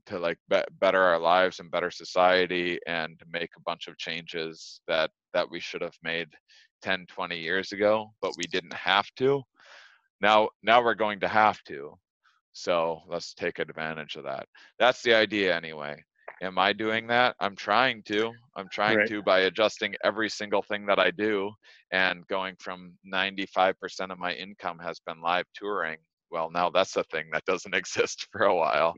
to like be- better our lives and better society and make a bunch of changes that that we should have made 10 20 years ago but we didn't have to. Now now we're going to have to so let's take advantage of that. That's the idea anyway. Am i doing that? I'm trying to. I'm trying Right. to by adjusting every single thing that i do and going from 95% of my income has been live touring. Well now that's a thing that doesn't exist for a while.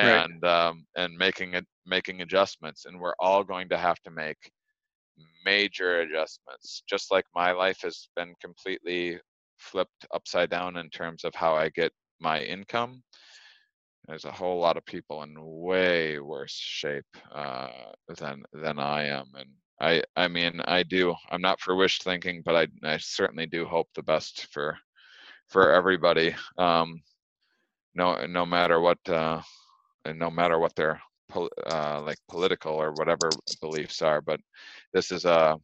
Right. and um, and making it making adjustments and we're all going to have to make major adjustments. Just like my life has been completely flipped upside down in terms of how i get my income there's a whole lot of people in way worse shape uh, than than i am and i i mean i do i'm not for wish thinking but i i certainly do hope the best for for everybody um no no matter what uh and no matter what their uh like political or whatever beliefs are but this is a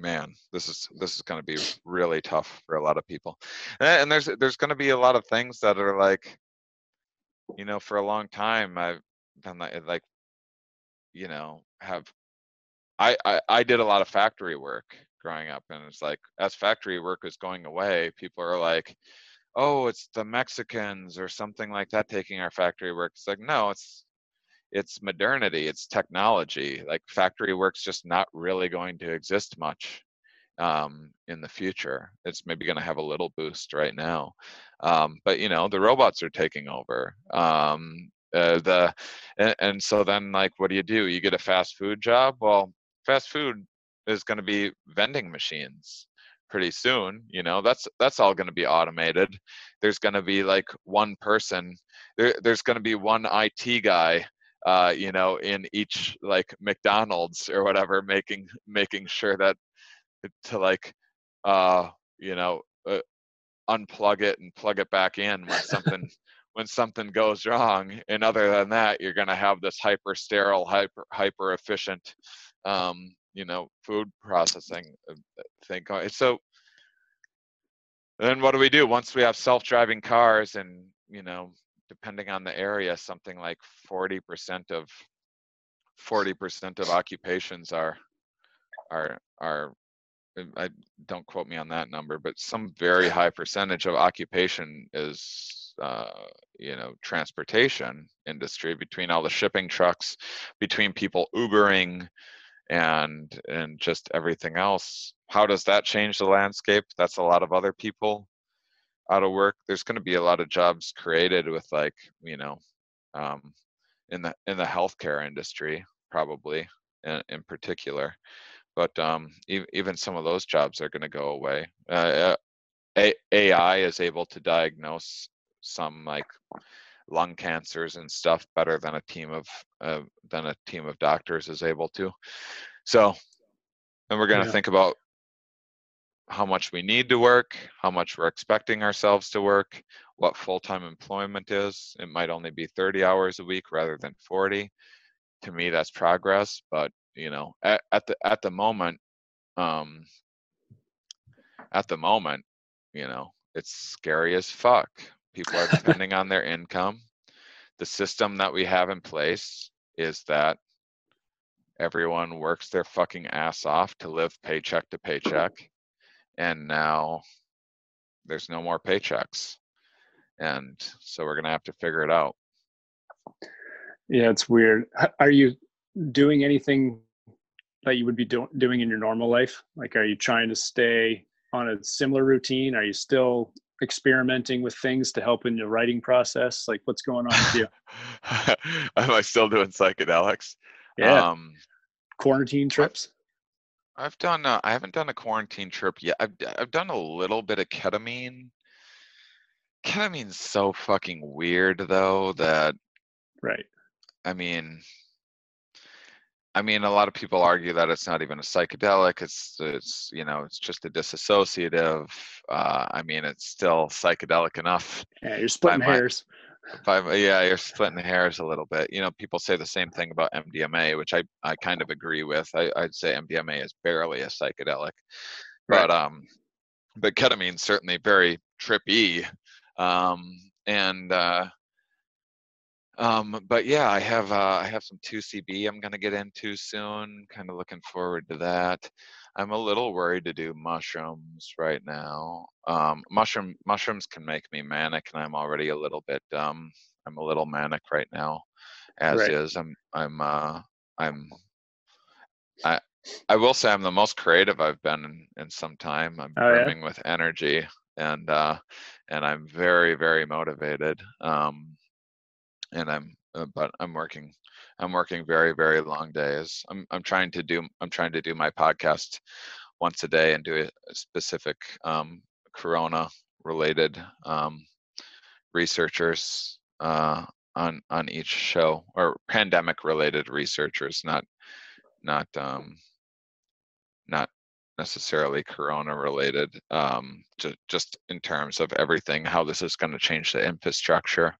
man this is this is going to be really tough for a lot of people and, there's there's going to be a lot of things that are like you know for a long time i've been like, eh, like you know have I, I i did a lot of factory work growing up, and it's like as factory work is going away, people are like, "Oh, it's the Mexicans or something like that taking our factory work." It's like no, it's it's modernity, it's technology. Like factory work's just not really going to exist much um, in the future. It's maybe going to have a little boost right now, um, but you know the robots are taking over. Um, uh, the and, and so then like what do you do? You get a fast food job. Well, fast food is going to be vending machines pretty soon you know that's that's all going to be automated there's going to be like one person there, there's going to be one it guy uh, you know in each like mcdonald's or whatever making making sure that to like uh you know uh, unplug it and plug it back in when something when something goes wrong. And other than that you're going to have this hyper sterile hyper hyper efficient um you know food processing uh, thing going so then what do we do? Once we have self-driving cars and you know depending on the area something like 40% of 40% of occupations are are are I don't quote me on that number, but some very high percentage of occupation is, uh, you know, transportation industry between all the shipping trucks, between people Ubering, and and just everything else. How does that change the landscape? That's a lot of other people out of work. There's going to be a lot of jobs created with like, you know, um, in the in the healthcare industry probably in, in particular but um, e- even some of those jobs are going to go away. Uh, A- AI is able to diagnose some like lung cancers and stuff better than a team of uh, than a team of doctors is able to. So, and we're going to Yeah. think about how much we need to work, how much we're expecting ourselves to work, what full-time employment is. It might only be 30 hours a week rather than 40. To me, that's progress, but you know, at, at the at the moment, um, at the moment, you know, it's scary as fuck. People are depending on their income. The system that we have in place is that everyone works their fucking ass off to live paycheck to paycheck. And now there's no more paychecks. And so we're going to have to figure it out. Yeah, it's weird. Are you doing anything that you would be do- doing in your normal life? Like, are you trying to stay on a similar routine? Are you still experimenting with things to help in the writing process? Like, what's going on with you? Am I still doing psychedelics? Yeah, Um, quarantine trips. I've done. Uh, I haven't done a quarantine trip yet. I've I've done a little bit of ketamine. Ketamine's so fucking weird though that Right. I mean, I mean, a lot of people argue that it's not even a psychedelic. It's it's you know it's just a disassociative. Uh, I mean, it's still psychedelic enough. Yeah, you're splitting might- hairs. If I, yeah, you're splitting hairs a little bit. You know, people say the same thing about MDMA, which I, I kind of agree with. I, I'd say MDMA is barely a psychedelic, Right. but um, but ketamine's certainly very trippy. Um, and uh, um, but yeah, I have uh, I have some 2CB I'm gonna get into soon. Kind of looking forward to that. I'm a little worried to do mushrooms right now. Um, mushroom mushrooms can make me manic, and I'm already a little bit um, I'm a little manic right now, as Right. is. I'm I'm uh, I'm I I will say I'm the most creative I've been in, in some time. I'm Oh, yeah? brimming with energy, and uh, and I'm very very motivated. Um, and I'm uh, but I'm working I'm working very very long days. I'm I'm trying to do I'm trying to do my podcast once a day and do a, specific um, Corona related um, researchers uh, on on each show or pandemic related researchers, not not um, not necessarily corona related um, ju- just in terms of everything how this is going to change the infrastructure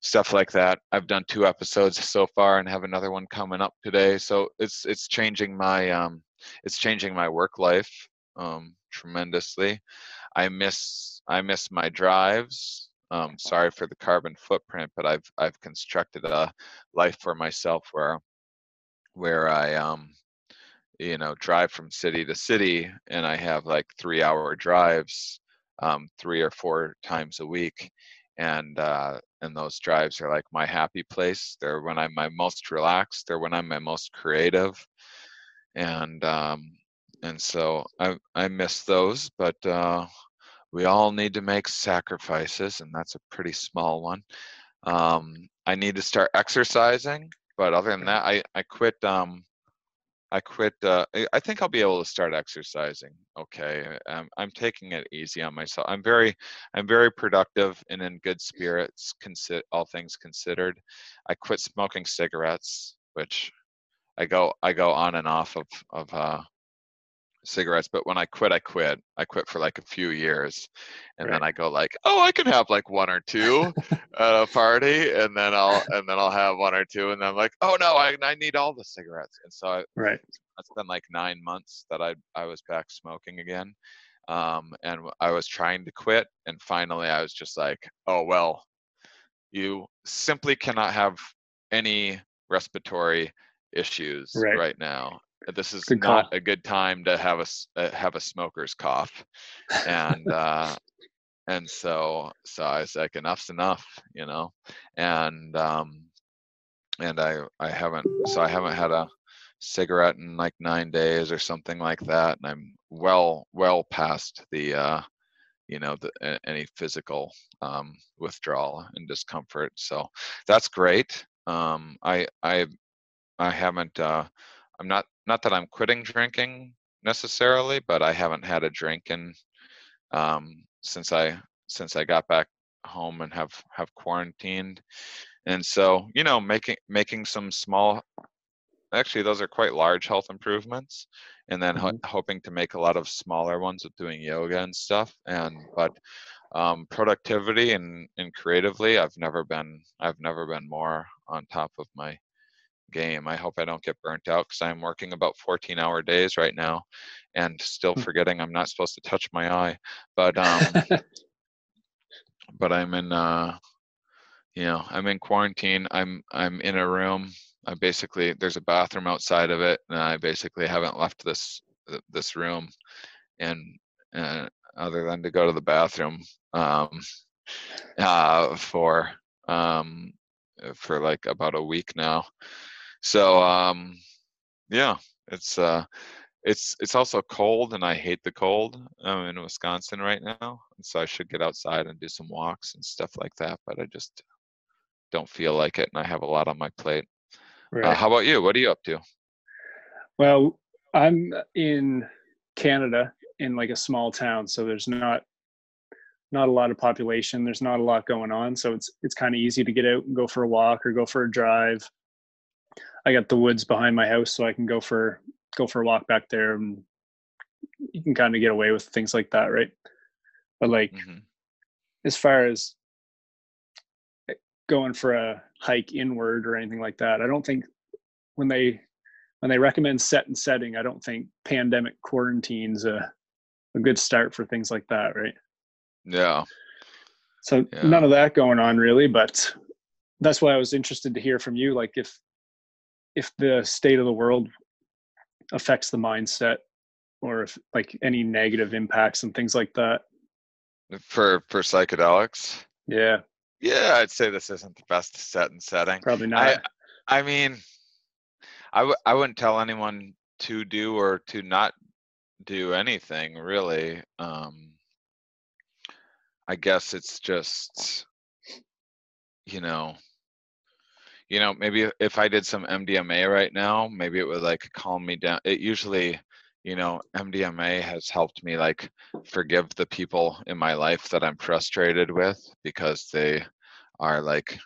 stuff like that. I've done two episodes so far and have another one coming up today so it's it's changing my um it's changing my work life um tremendously. I miss i miss my drives um sorry for the carbon footprint but i've i've constructed a life for myself where where i um you know drive from city to city and i have like three hour drives um, three or four times a week and uh, and those drives are like my happy place. They're when i'm my most relaxed they're when i'm my most creative and um, and so i i miss those but uh, we all need to make sacrifices and that's a pretty small one. Um, i need to start exercising but other than that i i quit um I quit. Uh, I- think I'll be able to start exercising. Okay, um, I'm taking it easy on myself. I'm very, I'm very productive and in good spirits. Consider all things considered. I quit smoking cigarettes, which I go, I go on and off of of uh, cigarettes. But when I quit, I quit. I quit for like a few years, and then I go like, oh, I can have like one or two at a party, and then I'll and then I'll have one or two, and then I'm like, oh no, I I need all the cigarettes, and so I, Right. it's been like nine months that I I was back smoking again, um, and I was trying to quit, and finally I was just like, oh well, you simply cannot have any respiratory issues Right. right, now. This is Good not a good time to have a uh, have a smoker's cough, and uh, and so so I was like, enough's enough, you know, and um, and I I haven't so I haven't had a cigarette in like nine days or something like that, and I'm well well past the uh, you know the, any physical um, withdrawal and discomfort. So that's great. Um, I I I haven't uh, I'm not not that I'm quitting drinking necessarily, but I haven't had a drink in um, since I since I got back home and have have quarantined. And so you know making making some small actually those are quite large health improvements and then ho- hoping to make a lot of smaller ones with doing yoga and stuff and but um, productivity and and creatively i've never been i've never been more on top of my game i hope i don't get burnt out because i'm working about 14 hour days right now and still Hmm. forgetting i'm not supposed to touch my eye but um but i'm in uh you know i'm in quarantine i'm i'm in a room i basically there's a bathroom outside of it and i basically haven't left this this room and uh, other than to go to the bathroom um uh for um for like about a week now so um yeah it's uh it's it's also cold and i hate the cold i'm in wisconsin right now and so i should get outside and do some walks and stuff like that but i just don't feel like it and i have a lot on my plate uh, how about you what are you up to Well, I'm in Canada in like a small town, so there's not not a lot of population. There's not a lot going on, so it's it's kind of easy to get out and go for a walk or go for a drive. I got the woods behind my house, so I can go for go for a walk back there, and you can kind of get away with things like that, right? But like Mhm. as far as eh, going for a hike inward or anything like that, I don't think when they when they recommend set and setting, I don't think pandemic quarantine's a a good start for things like that, right? yeah So Yeah. none of that going on really, but that's why I was interested to hear from you, like if if the state of the world affects the mindset or if like any negative impacts and things like that. for for psychedelics Yeah, yeah i'd say this isn't the best set and setting probably I- not. I mean, I w- I wouldn't tell anyone to do or to not do anything really. Um, I guess it's just, you know, you know, maybe if I did some MDMA right now, maybe it would like calm me down. It usually, you know, MDMA has helped me like forgive the people in my life that I'm frustrated with because they are like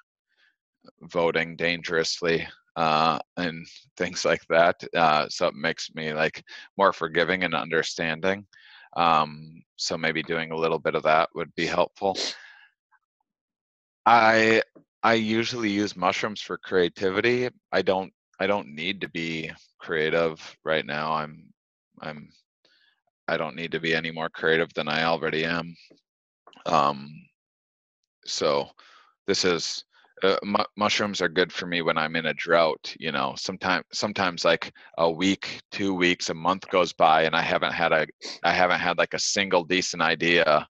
voting dangerously uh, and things like that. Uh, so it makes me like more forgiving and understanding. Um, so maybe doing a little bit of that would be helpful. I I usually use mushrooms for creativity. I don't I don't need to be creative right now. I'm I'm I don't need to be any more creative than I already am. Um, so this is uh, mu- mushrooms are good for me when I'm in a drought. You know, sometimes sometimes like a week, two weeks, a month goes by, and I haven't had a I haven't had like a single decent idea,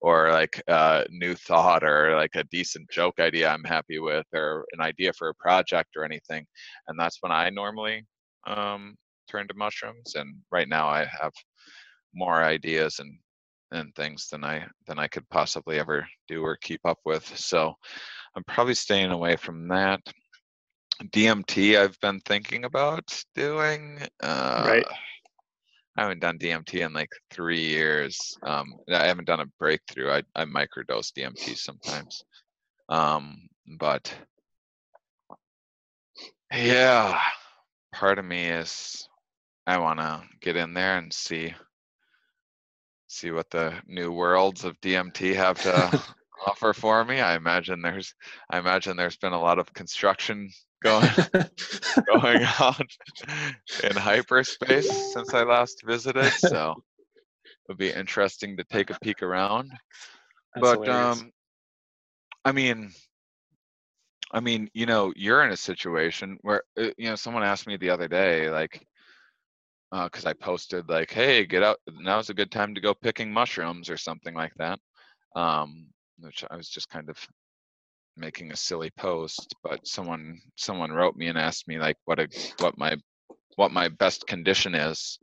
or like a new thought, or like a decent joke idea I'm happy with, or an idea for a project or anything, and that's when I normally um, turn to mushrooms. And right now I have more ideas and and things than I than I could possibly ever do or keep up with. So I'm probably staying away from that. DMT I've been thinking about doing. Uh, Right. I haven't done DMT in like three years. Um, I haven't done a breakthrough. I, I microdose DMT sometimes. Um, but yeah, part of me is I want to get in there and see see what the new worlds of DMT have to offer for me. I imagine there's I imagine there's been a lot of construction going going on in hyperspace since I last visited. So it'll be interesting to take a peek around. That's but hilarious. um I mean I mean, you know, you're in a situation where uh, you know someone asked me the other day like because I posted like, "Hey, get out! Now's a good time to go picking mushrooms" or something like that. Um, which I was just kind of making a silly post, but someone someone wrote me and asked me like what a what my what my best condition is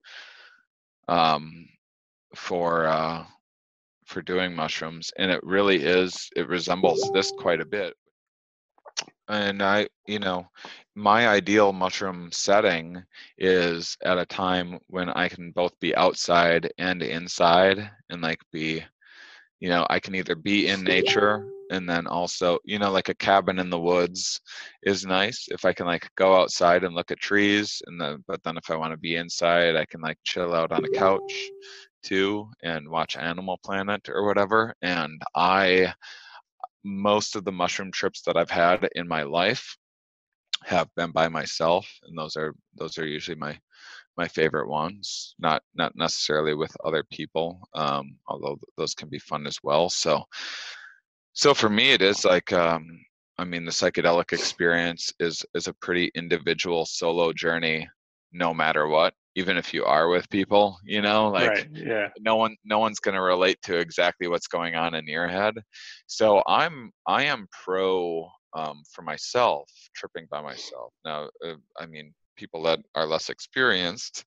um, for uh, for doing mushrooms, and it really is it resembles this quite a bit. And I, you know, my ideal mushroom setting is at a time when I can both be outside and inside and like be, you know, I can either be in nature and then also, you know, like a cabin in the woods is nice if I can like go outside and look at trees and then but then if I want to be inside, I can like chill out on a couch too and watch Animal Planet or whatever. And I most of the mushroom trips that I've had in my life have been by myself and those are those are usually my my favorite ones not not necessarily with other people um although those can be fun as well so so for me it is like um i mean the psychedelic experience is is a pretty individual solo journey no matter what even if you are with people you know like right. Yeah. no one no one's going to relate to exactly what's going on in your head so i'm i am pro um, for myself tripping by myself now uh, i mean people that are less experienced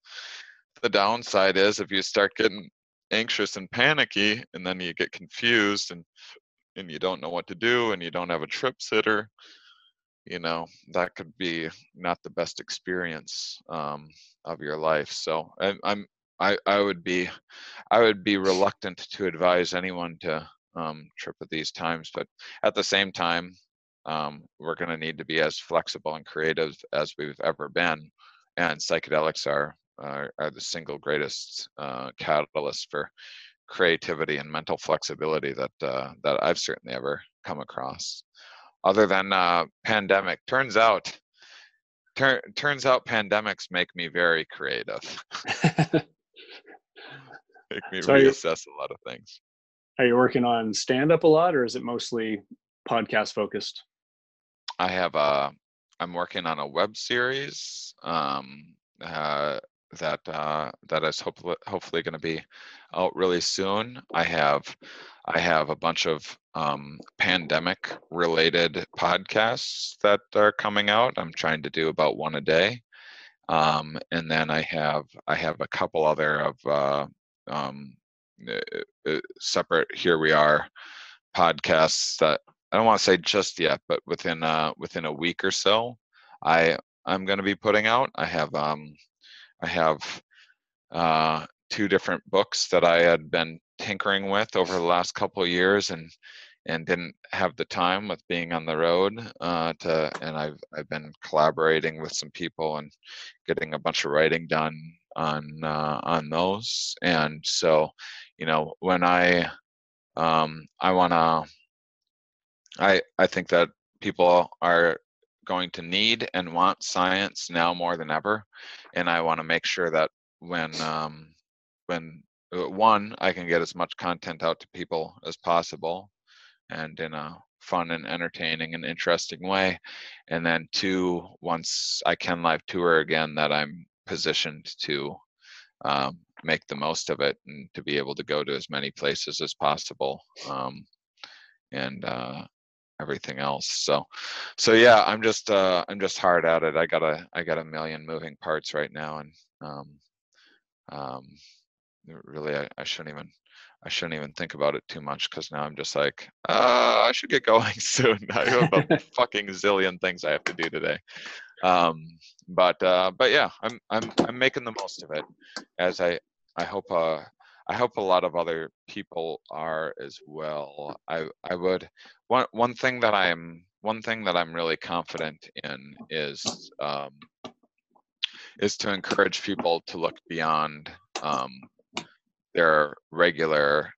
the downside is if you start getting anxious and panicky and then you get confused and and you don't know what to do and you don't have a trip sitter you know that could be not the best experience um, of your life. So I, i'm I, I would be I would be reluctant to advise anyone to um, trip at these times, but at the same time, um, we're going to need to be as flexible and creative as we've ever been, and psychedelics are are, are the single greatest uh, catalyst for creativity and mental flexibility that uh, that I've certainly ever come across. Other than uh, pandemic, turns out tur- turns out pandemics make me very creative, make me So are you- reassess a lot of things. Are you working on stand up a lot or is it mostly podcast focused? I have a I'm working on a web series um, uh, that uh, that is hopefully hopefully going to be out really soon. I have I have a bunch of um, pandemic related podcasts that are coming out. I'm trying to do about one a day, um, and then I have I have a couple other of uh, um, uh, uh, separate. Here we are podcasts that I don't want to say just yet, but within uh within a week or so, I I'm going to be putting out. I have um I have uh two different books that I had been tinkering with over the last couple of years and and didn't have the time with being on the road uh, to and I've I've been collaborating with some people and getting a bunch of writing done on uh, on those. And so you know when I um, I want to I I think that people are going to need and want science now more than ever, and I want to make sure that when um, when uh, one I can get as much content out to people as possible, and in a fun and entertaining and interesting way and then two once i can live tour again that i'm positioned to um, make the most of it and to be able to go to as many places as possible um, and uh, everything else so so yeah i'm just uh i'm just hard at it i got a i got a million moving parts right now and um um really i, I shouldn't even i shouldn't even think about it too much because now i'm just like uh i should get going soon i have a fucking zillion things i have to do today. Um but uh but yeah i'm i'm i'm making the most of it as i i hope uh I hope a lot of other people are as well. I I would one one thing that I'm one thing that I'm really confident in is um, is to encourage people to look beyond um, their regular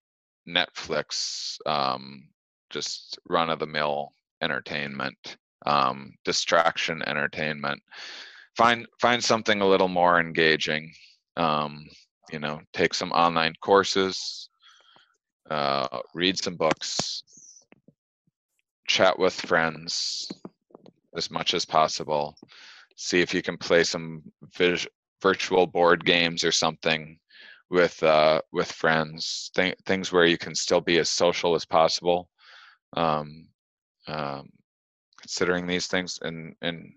Netflix um, just run of the mill entertainment, um, distraction entertainment. Find find something a little more engaging. Um, you know, take some online courses, uh, read some books, chat with friends as much as possible. See if you can play some virtual board games or something with uh, with friends. Th- things where you can still be as social as possible. Um, um, considering these things and and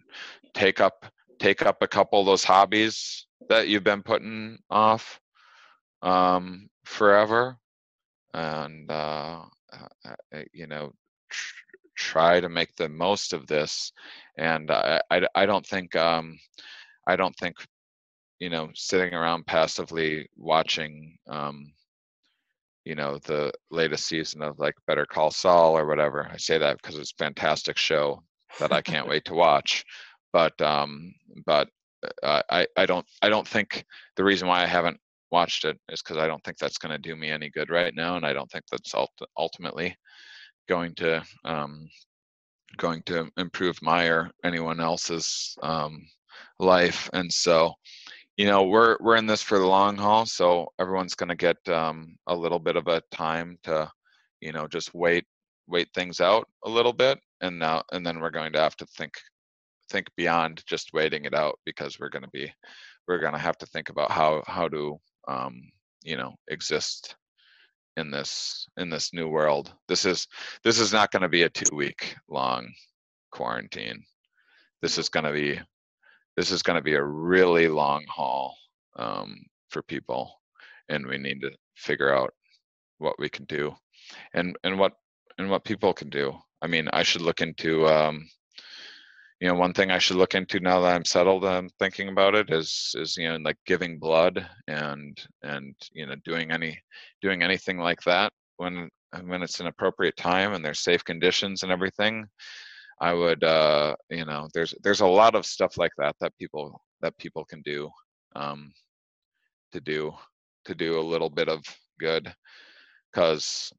take up take up a couple of those hobbies that you've been putting off um, forever and uh, uh, uh, you know tr- try to make the most of this and I, I, I don't think um, i don't think you know sitting around passively watching um, you know the latest season of like better call saul or whatever i say that because it's a fantastic show that i can't wait to watch but um but uh, i i don't i don't think the reason why i haven't watched it is because I don't think that's going to do me any good right now, and I don't think that's ult- ultimately going to um, going to improve my or anyone else's um, life. And so, you know, we're we're in this for the long haul, so everyone's going to get um, a little bit of a time to, you know, just wait wait things out a little bit, and now and then we're going to have to think think beyond just waiting it out because we're going to be we're going to have to think about how how to um, you know exist in this in this new world. This is this is not going to be a two week long quarantine. This is going to be this is going to be a really long haul um, for people and we need to figure out what we can do and and what and what people can do. I mean i should look into um, you know one thing i should look into now that i'm settled and thinking about it is is you know like giving blood and and you know doing any doing anything like that when when it's an appropriate time and there's safe conditions and everything. I would uh you know there's there's a lot of stuff like that that people that people can do um to do to do a little bit of good because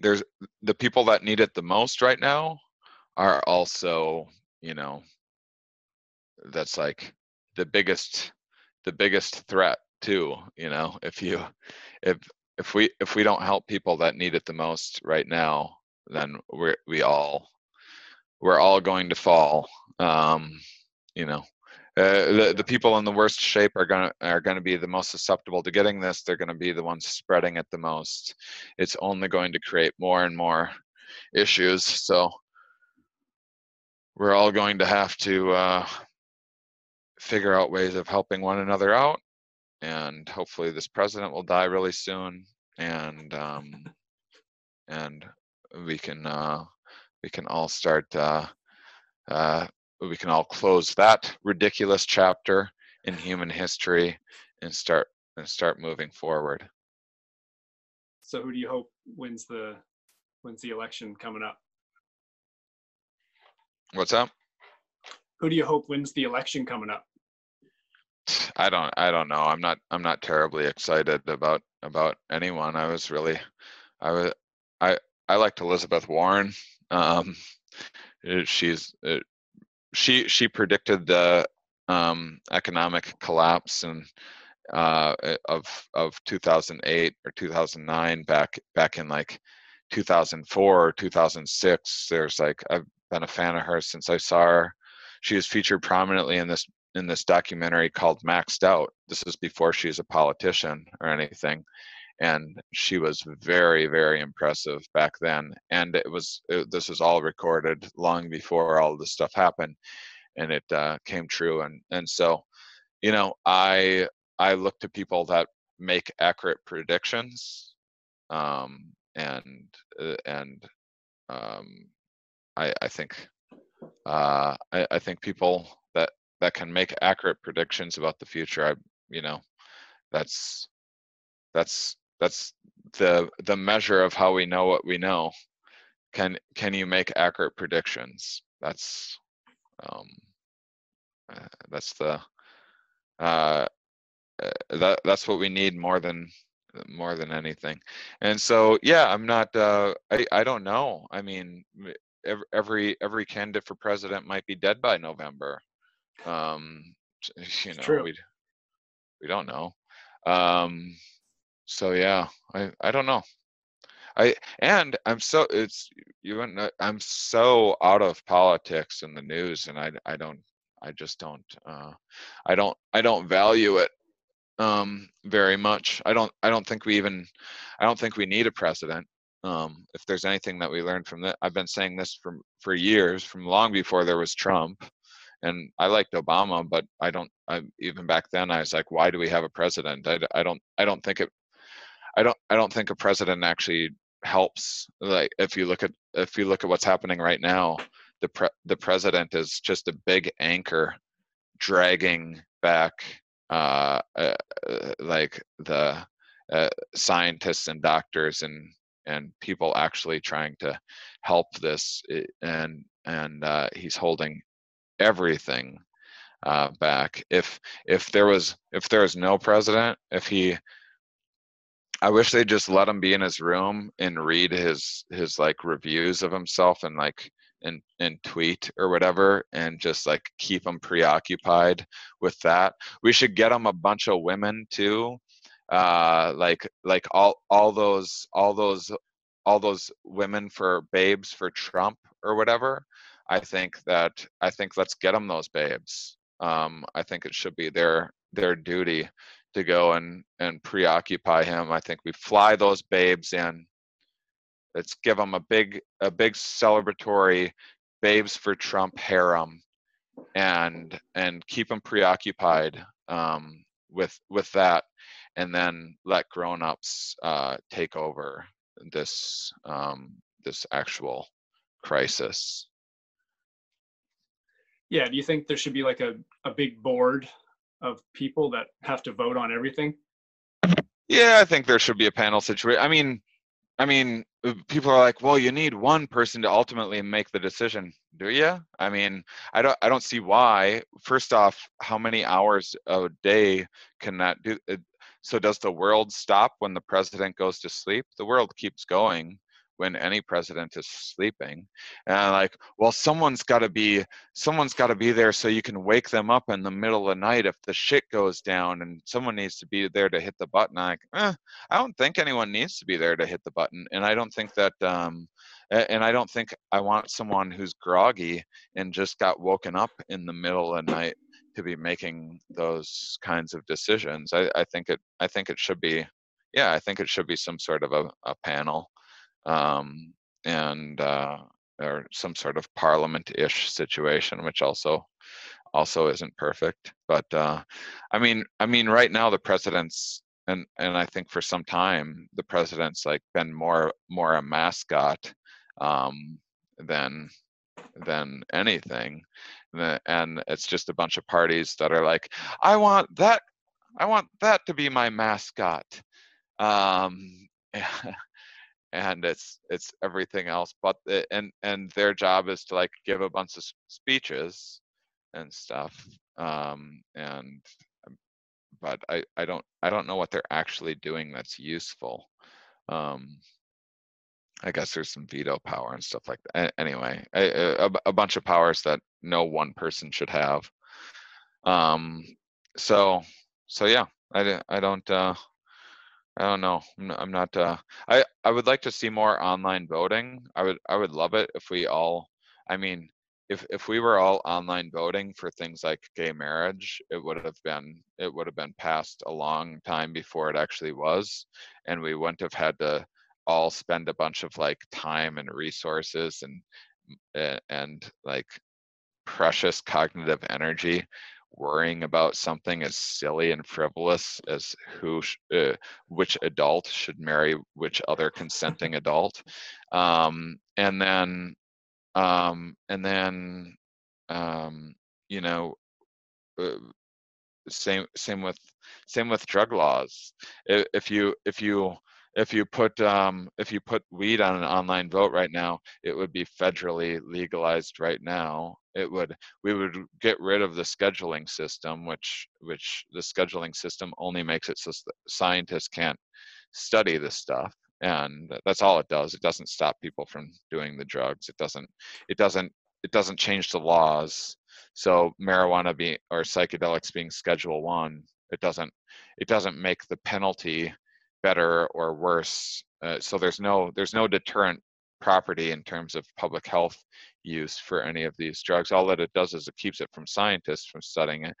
there's the people that need it the most right now are also you know that's like the biggest the biggest threat too you know if you if if we if we don't help people that need it the most right now then we're we all we're all going to fall um you know. Uh, the, the people in the worst shape are going to are going to be the most susceptible to getting this they're going to be the ones spreading it the most. It's only going to create more and more issues so we're all going to have to uh, figure out ways of helping one another out and hopefully this president will die really soon and um, and we can uh, we can all start uh, uh, we can all close that ridiculous chapter in human history and start and start moving forward So who do you hope wins the wins the election coming up? What's up Who do you hope wins the election coming up? I don't I don't know. I'm not I'm not terribly excited about about anyone. I was really I was I I liked Elizabeth Warren. Um she's uh, she she predicted the um economic collapse and uh uh, of of 2008 or 2009 back back in like 2004 or 2006 there's like i've been a fan of her since i saw her. She was featured prominently in this in this documentary called maxed out. This is before she's a politician or anything and she was very very impressive back then and it was it, this was all recorded long before all this stuff happened and it uh, came true and and so you know i i look to people that make accurate predictions um and uh, and um i i think uh I, I think people that that can make accurate predictions about the future i you know that's that's that's the the measure of how we know what we know. Can can you make accurate predictions? That's um uh, that's the uh uh, that that's what we need more than more than anything. And so yeah i'm not uh i i don't know. I mean every every candidate for president might be dead by november. Um you know we we don't know. Um so yeah i i don't know. I and i'm so it's you wouldn't know- i'm so out of politics and the news and i i don't i just don't uh i don't i don't value it um very much. I don't i don't think we even i don't think we need a president um if there's anything that we learned from that i've been saying this for for years from long before there was trump and i liked obama but i don't i even back then i was like why do we have a president? I don't i don't think it i don't i don't think a president actually helps like if you look at if you look at what's happening right now the pre- the president is just a big anchor dragging back uh, uh, uh, like the uh, scientists and doctors and and people actually trying to help this and and uh, he's holding everything uh, back if if there was if there was no president if he I wish they just let him be in his room and read his his like reviews of himself and like and and tweet or whatever and just like keep him preoccupied with that. We should get him a bunch of women too. Uh like like all all those all those all those women for babes for Trump or whatever. I think that I think let's get them those babes. Um I think it should be their their duty to go and and preoccupy him. I think we fly those babes in. Let's give them a big a big celebratory babes for Trump harem and and keep them preoccupied um, with with that, and then let grown-ups uh, take over this um, this actual crisis. Yeah. Do you think there should be like a, a big board of people that have to vote on everything? Yeah, I think there should be a panel situation. I mean, I mean, uh, people are like, well, you need one person to ultimately make the decision. Do you? I mean, I don't, I don't see why. First off, how many hours a day can that do? So does the world stop when the president goes to sleep? The world keeps going when any president is sleeping. And like, well, someone's got to be, someone's got to be there so you can wake them up in the middle of the night if the shit goes down, and someone needs to be there to hit the button. I'm like, eh, I don't think anyone needs to be there to hit the button, and I don't think that, um, and I don't think I want someone who's groggy and just got woken up in the middle of the night to be making those kinds of decisions. I, I think it, I think it should be, yeah, I think it should be some sort of a, a panel, um, and uh, or some sort of parliament-ish situation, which also also isn't perfect. But uh, I mean, I mean, right now the president's and and I think for some time the president's like been more more a mascot um, than than anything, and it's just a bunch of parties that are like, I want that, I want that to be my mascot, um, and it's it's everything else but the, and and their job is to like give a bunch of speeches and stuff um and um, but i i don't i don't know what they're actually doing that's useful um i guess there's some veto power and stuff like that anyway a, a, a bunch of powers that no one person should have um so so yeah i i don't uh I don't know. I'm not uh I I would like to see more online voting. I would I would love it if we all I mean if if we were all online voting for things like gay marriage, it would have been it would have been passed a long time before it actually was and we wouldn't have had to all spend a bunch of like time and resources and and, and like precious cognitive energy worrying about something as silly and frivolous as who sh- uh, which adult should marry which other consenting adult. Um, and then um, and then um, you know uh, same same with same with drug laws. If you if you if you put um, if you put weed on an online vote right now it would be federally legalized right now. It would we would get rid of the scheduling system which which the scheduling system only makes it so scientists can't study this stuff and that's all it does. It doesn't stop people from doing the drugs. It doesn't it doesn't it doesn't change the laws. So marijuana being or psychedelics being schedule one it doesn't it doesn't make the penalty better or worse uh, so there's no there's no deterrent property in terms of public health use for any of these drugs. All that it does is it keeps it from scientists from studying it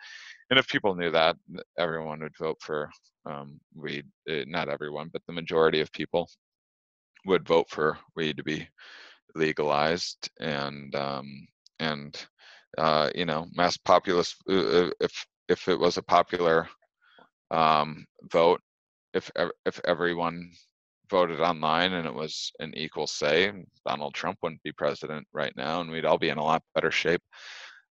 and if people knew that everyone would vote for um, weed uh, not everyone but the majority of people would vote for weed to be legalized and um, and uh, you know mass populist uh, uh, if if it was a popular um, vote if if everyone voted online and it was an equal say donald trump wouldn't be president right now and we'd all be in a lot better shape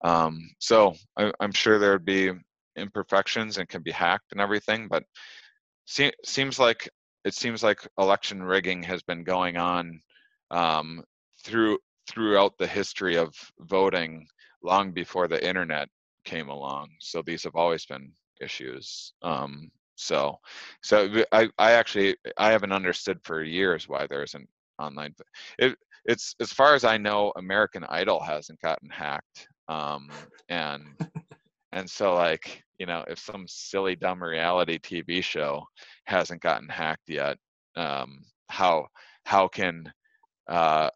um, so I, i'm sure there'd be imperfections and can be hacked and everything but se- seems like it seems like election rigging has been going on um, through throughout the history of voting long before the internet came along. So these have always been issues. Um, so so I, I actually I haven't understood for years why there isn't online. It, it's as far as I know, American Idol hasn't gotten hacked. Um, and and so like you know if some silly dumb reality tv show hasn't gotten hacked yet um how how can uh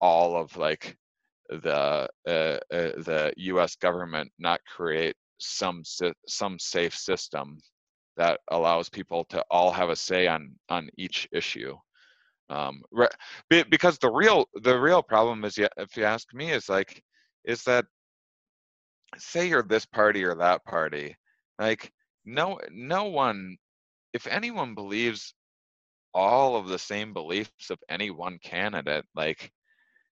all of like the uh, uh, the us government not create some sy- some safe system that allows people to all have a say on on each issue. Um re- because the real the real problem is if you ask me is like is that say you're this party or that party like no no one if anyone believes all of the same beliefs of any one candidate like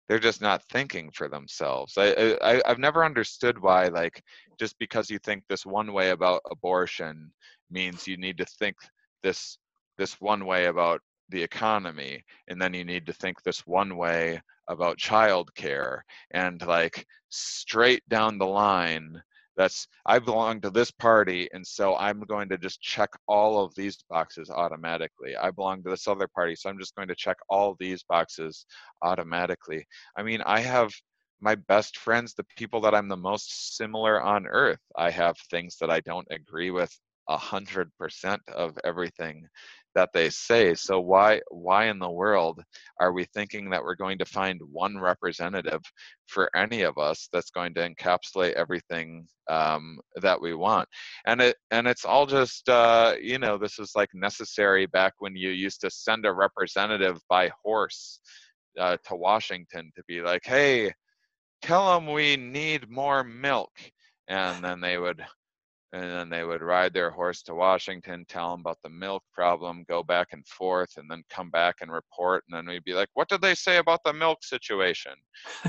they're just not thinking for themselves. I, I i've never understood why like just because you think this one way about abortion means you need to think this this one way about the economy and then you need to think this one way about childcare and like straight down the line that's i belong to this party and so i'm going to just check all of these boxes automatically. I belong to this other party so i'm just going to check all these boxes automatically. I mean i have my best friends the people that i'm the most similar on earth. I have things that i don't agree with a hundred percent of everything that they say so why why in the world are we thinking that we're going to find one representative for any of us that's going to encapsulate everything um, that we want? And it and it's all just uh, you know this is like necessary back when you used to send a representative by horse uh, to washington to be like hey tell them we need more milk. And then they would and then they would ride their horse to Washington, tell them about the milk problem, go back and forth, and then come back and report. And then we'd be like, "What did they say about the milk situation?"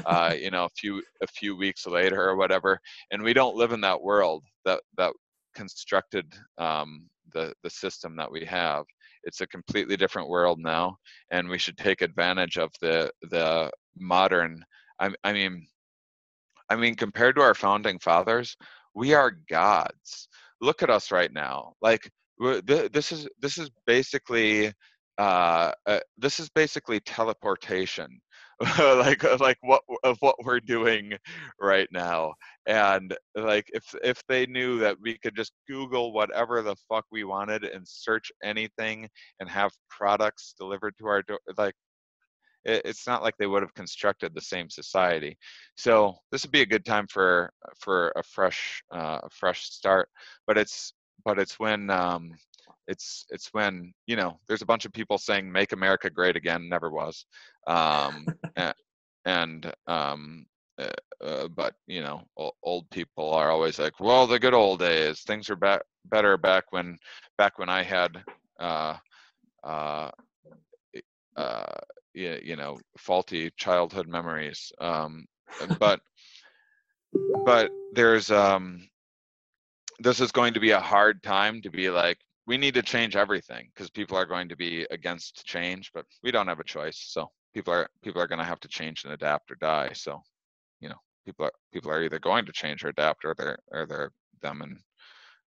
uh, you know, a few a few weeks later or whatever. And we don't live in that world that that constructed um, the the system that we have. It's a completely different world now, and we should take advantage of the the modern. I, I mean, I mean, compared to our founding fathers, we are gods. Look at us right now. Like this is this is basically uh, uh, this is basically teleportation, like like what of what we're doing right now. and like if if they knew that we could just google whatever the fuck we wanted and search anything and have products delivered to our door like it, it's not like they would have constructed the same society. So this would be a good time for for a fresh uh, a fresh start but it's but it's when um it's it's when you know there's a bunch of people saying make america great again never was um a- and um uh, uh, but you know old people are always like well the good old days things are back better back when back when i had uh uh uh you, you know faulty childhood memories um but but there's um this is going to be a hard time to be like we need to change everything because people are going to be against change but we don't have a choice so people are people are going to have to change and adapt or die so you know people are people are either going to change or adapt or they're or they're them and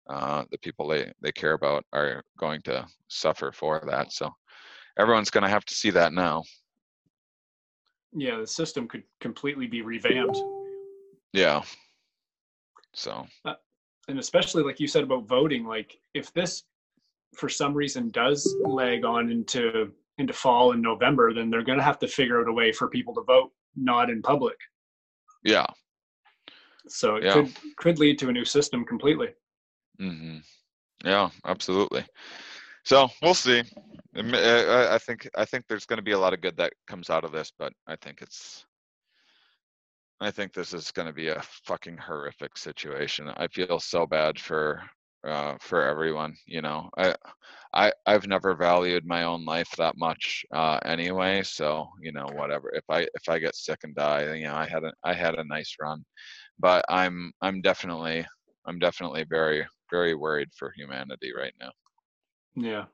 uh, the people they they care about are going to suffer for that so everyone's going to have to see that now Yeah, the system could completely be revamped. yeah so and especially like you said about voting like if this for some reason does lag on into into fall in november then they're going to have to figure out a way for people to vote not in public yeah so it Yeah. could could lead to a new system completely hmm Yeah, absolutely. So we'll see. I think I think there's going to be a lot of good that comes out of this, but I think it's. I think this is going to be a fucking horrific situation. I feel so bad for uh, for everyone. You know, I I I've never valued my own life that much uh, anyway. So you know, whatever. If I if I get sick and die, you know, I had a I had a nice run, but I'm I'm definitely I'm definitely very very worried for humanity right now. yeah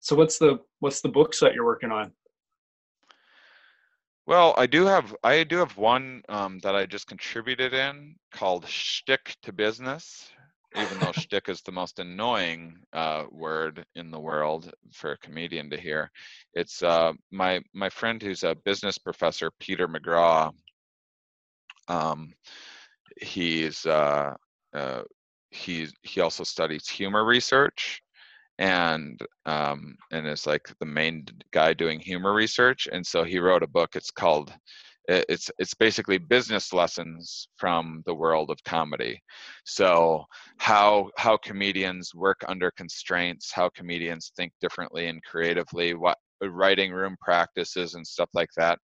so what's the what's the books that you're working on Well, I do have I do have one um, that I just contributed in called "Shtick to Business," even though "shtick" is the most annoying uh, word in the world for a comedian to hear. It's uh, my my friend who's a business professor, Peter McGraw. Um, he's uh, uh, he's he also studies humor research and um, and is like the main guy doing humor research. And so he wrote a book. It's called it's it's basically business lessons from the world of comedy. So how how comedians work under constraints, how comedians think differently and creatively, what writing room practices and stuff like that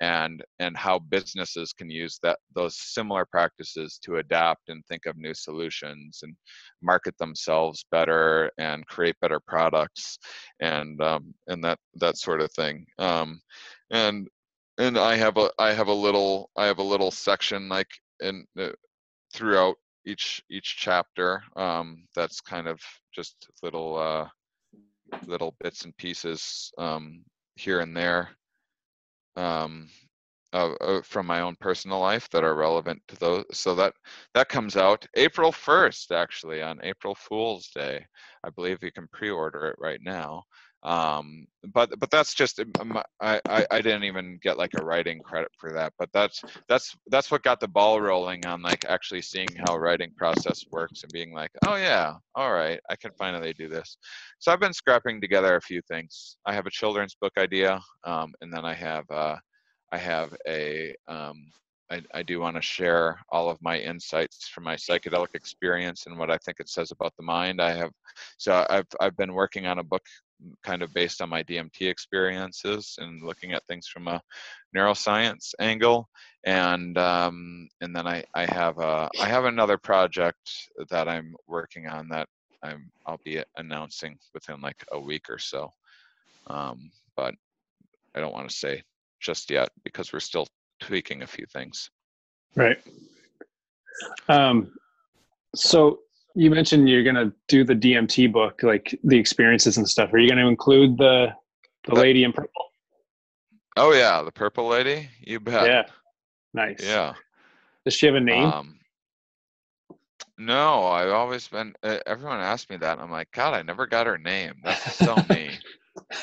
and and how businesses can use that those similar practices to adapt and think of new solutions and market themselves better and create better products and um, and that that sort of thing. Um, and and I have a I have a little I have a little section like in uh, throughout each each chapter um, that's kind of just little uh, little bits and pieces um, here and there um, uh, uh, from my own personal life that are relevant to those. So that that comes out April 1st, actually, on April Fool's Day. I believe you can pre-order it right now. Um, but but that's just um, I, I I didn't even get like a writing credit for that. But that's that's that's what got the ball rolling on like actually seeing how writing process works and being like, oh yeah, all right, I can finally do this. So I've been scrapping together a few things. I have a children's book idea, um, and then I have uh, I have a um, I, I do want to share all of my insights from my psychedelic experience and what I think it says about the mind. I have so I've I've been working on a book kind of based on my DMT experiences and looking at things from a neuroscience angle. And um, and then I, I have a I have another project that I'm working on that I'm I'll be announcing within like a week or so. Um, but I don't want to say just yet because we're still tweaking a few things. Right. Um so you mentioned you're going to do the dmt book like the experiences and stuff are you going to include the the lady in purple oh yeah the purple lady you bet yeah nice yeah does she have a name Um, no, I've always been. Uh, everyone asked me that. and I'm like, God, I never got her name. That's so me.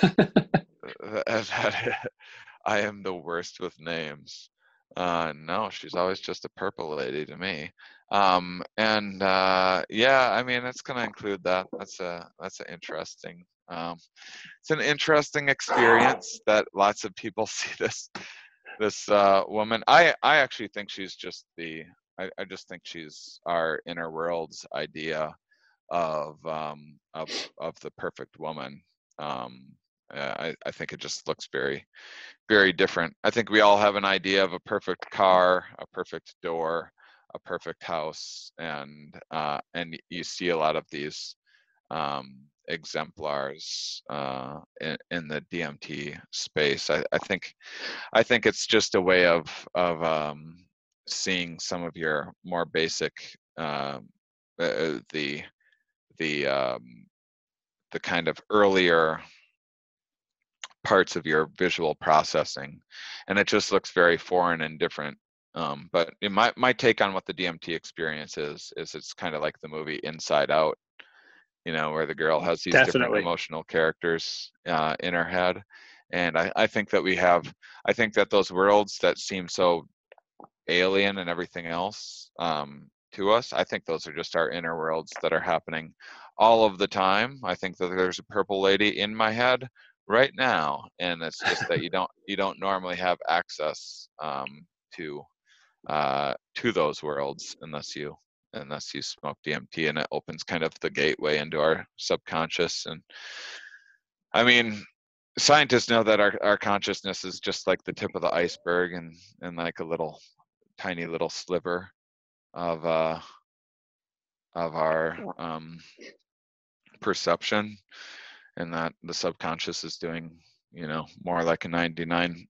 I am the worst with names. Uh, no, she's always just a purple lady to me. Um, and uh, yeah, I mean, it's going to include that. That's a that's an interesting. Um, it's an interesting experience that lots of people see this this uh, woman. I I actually think she's just the. I, I just think she's our inner world's idea of um, of of the perfect woman. Um, I I think it just looks very very different. I think we all have an idea of a perfect car, a perfect door, a perfect house, and uh, and you see a lot of these um, exemplars uh, in, in the DMT space. I, I think I think it's just a way of of um, seeing some of your more basic uh, uh, the the um, the kind of earlier parts of your visual processing and it just looks very foreign and different um, but in my, my take on what the dmt experience is is it's kind of like the movie inside out you know where the girl has these different emotional characters uh, in her head and I, I think that we have i think that those worlds that seem so alien and everything else um, to us i think those are just our inner worlds that are happening all of the time. I think that there's a purple lady in my head right now and it's just that you don't you don't normally have access um, to uh, to those worlds unless you unless you smoke DMT and it opens kind of the gateway into our subconscious and I mean scientists know that our, our consciousness is just like the tip of the iceberg and and like a little tiny little sliver of uh of our um perception and that the subconscious is doing you know more like a 99%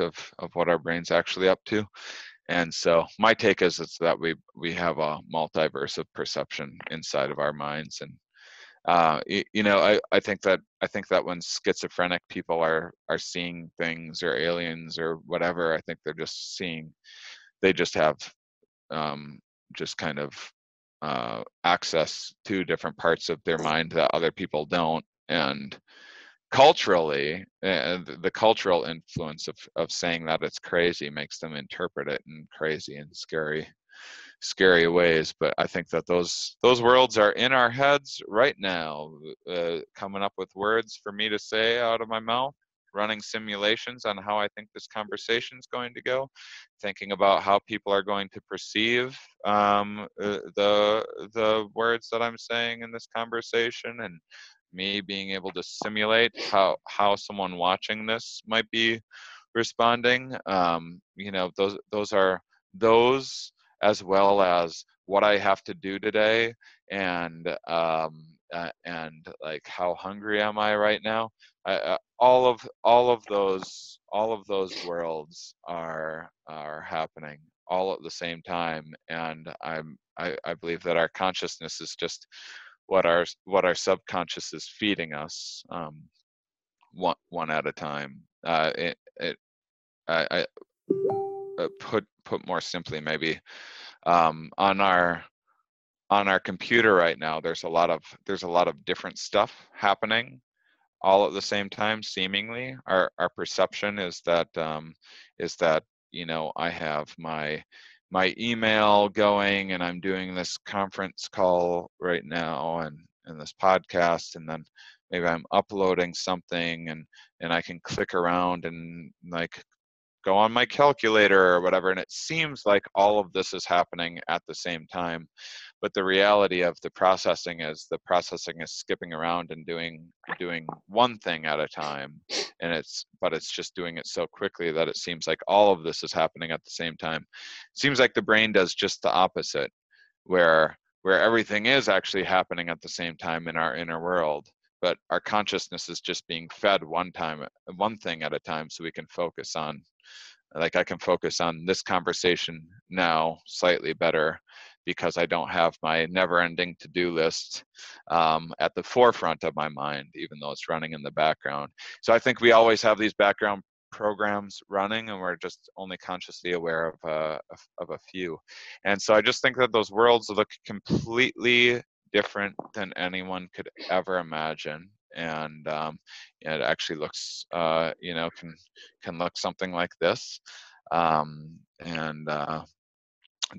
of of what our brain's actually up to and so my take is it's that we we have a multiverse of perception inside of our minds and uh you, you know I, I think that i think that when schizophrenic people are are seeing things or aliens or whatever i think they're just seeing they just have um just kind of uh access to different parts of their mind that other people don't. And culturally uh, the, cultural influence of, of saying that it's crazy makes them interpret it in crazy and scary scary ways but i think that those those worlds are in our heads right now uh, coming up with words for me to say out of my mouth running simulations on how i think this conversation is going to go thinking about how people are going to perceive um, uh, the the words that i'm saying in this conversation and me being able to simulate how how someone watching this might be responding um, you know those those are those as well as what i have to do today and um, uh, and like how hungry am i right now? I, uh, all of all of those all of those worlds are are happening all at the same time and i'm I, I believe that our consciousness is just what our what our subconscious is feeding us um, one one at a time. Uh, it, it I, I uh, put put more simply maybe um, on our on our computer right now there's a lot of there's a lot of different stuff happening all at the same time seemingly our our perception is that um, is that you know i have my my email going and i'm doing this conference call right now and and this podcast and then maybe i'm uploading something and and i can click around and like go on my calculator or whatever and it seems like all of this is happening at the same time but the reality of the processing is the processing is skipping around and doing doing one thing at a time and it's but it's just doing it so quickly that it seems like all of this is happening at the same time. It seems like the brain does just the opposite where where everything is actually happening at the same time in our inner world but our consciousness is just being fed one time one thing at a time so we can focus on like i can focus on this conversation now slightly better because i don't have my never ending to do list um, at the forefront of my mind even though it's running in the background. So i think we always have these background programs running and we're just only consciously aware of, uh, of, a few. And so i just think that those worlds look completely different than anyone could ever imagine. And um, it actually looks uh, you know can can look something like this. Um, and uh,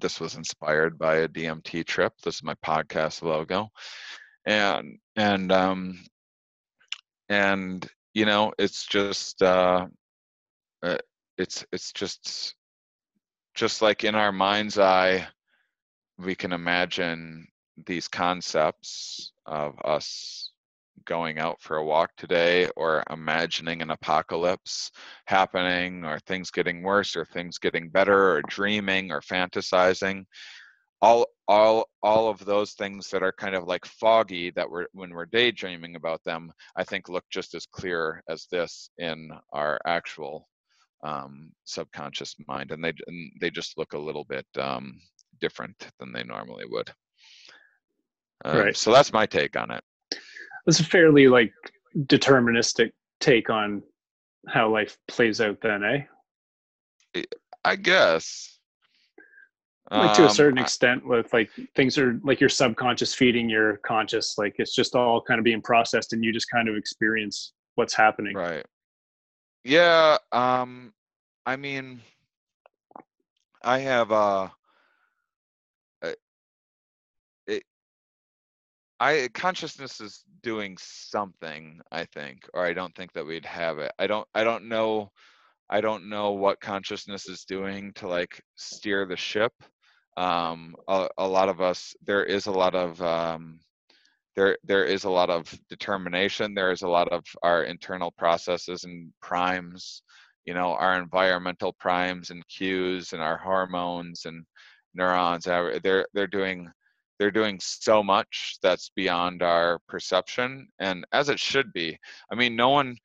this was inspired by a DMT trip. This is my podcast logo, and and um, and you know it's just uh, uh, it's it's just just like in our mind's eye we can imagine these concepts of us going out for a walk today or imagining an apocalypse happening or things getting worse or things getting better or dreaming or fantasizing. All all all of those things that are kind of like foggy that we're when we're daydreaming about them i think look just as clear as this in our actual um, subconscious mind and they and they just look a little bit um, different than they normally would. Um, Right. so that's my take on it It's a fairly like deterministic take on how life plays out then, eh? i guess Like to a Um, certain I- extent with like things are like your subconscious feeding your conscious, like it's just all kind of being processed and you just kind of experience what's happening. Right. Yeah, um I mean I have uh, I consciousness is doing something, I think, or I don't think that we'd have it. I don't I don't know I don't know what consciousness is doing to like steer the ship. Um a, a lot of us there is a lot of um there there is a lot of determination there is a lot of our internal processes and primes you know our environmental primes and cues and our hormones and neurons they're they're doing they're doing so much that's beyond our perception and as it should be. I mean no one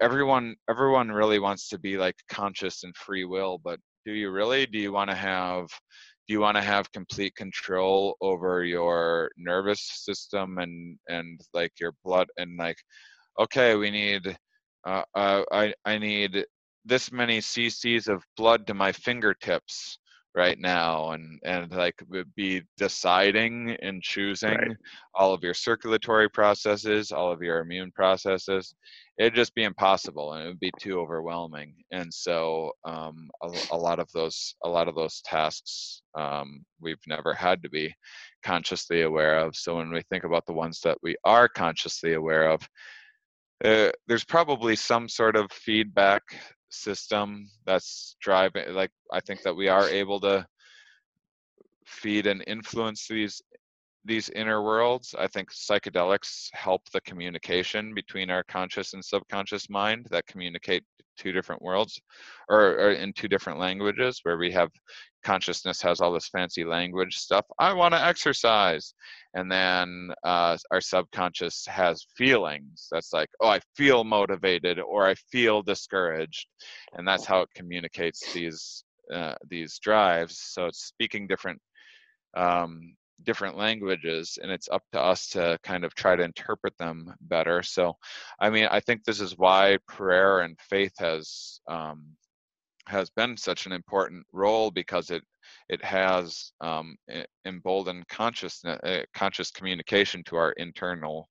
everyone everyone really wants to be like conscious and free will but do you really? Do you want to have do you want to have complete control over your nervous system and and like your blood and like okay we need uh, uh, i i need this many cc's of blood to my fingertips right now and and like be deciding and choosing Right. all of your circulatory processes all of your immune processes it'd just be impossible and it would be too overwhelming and so um, a, a lot of those a lot of those tasks um, we've never had to be consciously aware of so when we think about the ones that we are consciously aware of uh, there's probably some sort of feedback system that's driving like i think that we are able to feed and influence these these inner worlds i think psychedelics help the communication between our conscious and subconscious mind that communicate two different worlds or, or in two different languages where we have consciousness has all this fancy language stuff i want to exercise. And then uh, our subconscious has feelings that's like oh i feel motivated or i feel discouraged. And that's how it communicates these uh, these drives. So it's speaking different um, different languages and it's up to us to kind of try to interpret them better. So i mean i think this is why prayer and faith has um, has been such an important role because it it has um, emboldened consciousness uh, conscious communication to our internal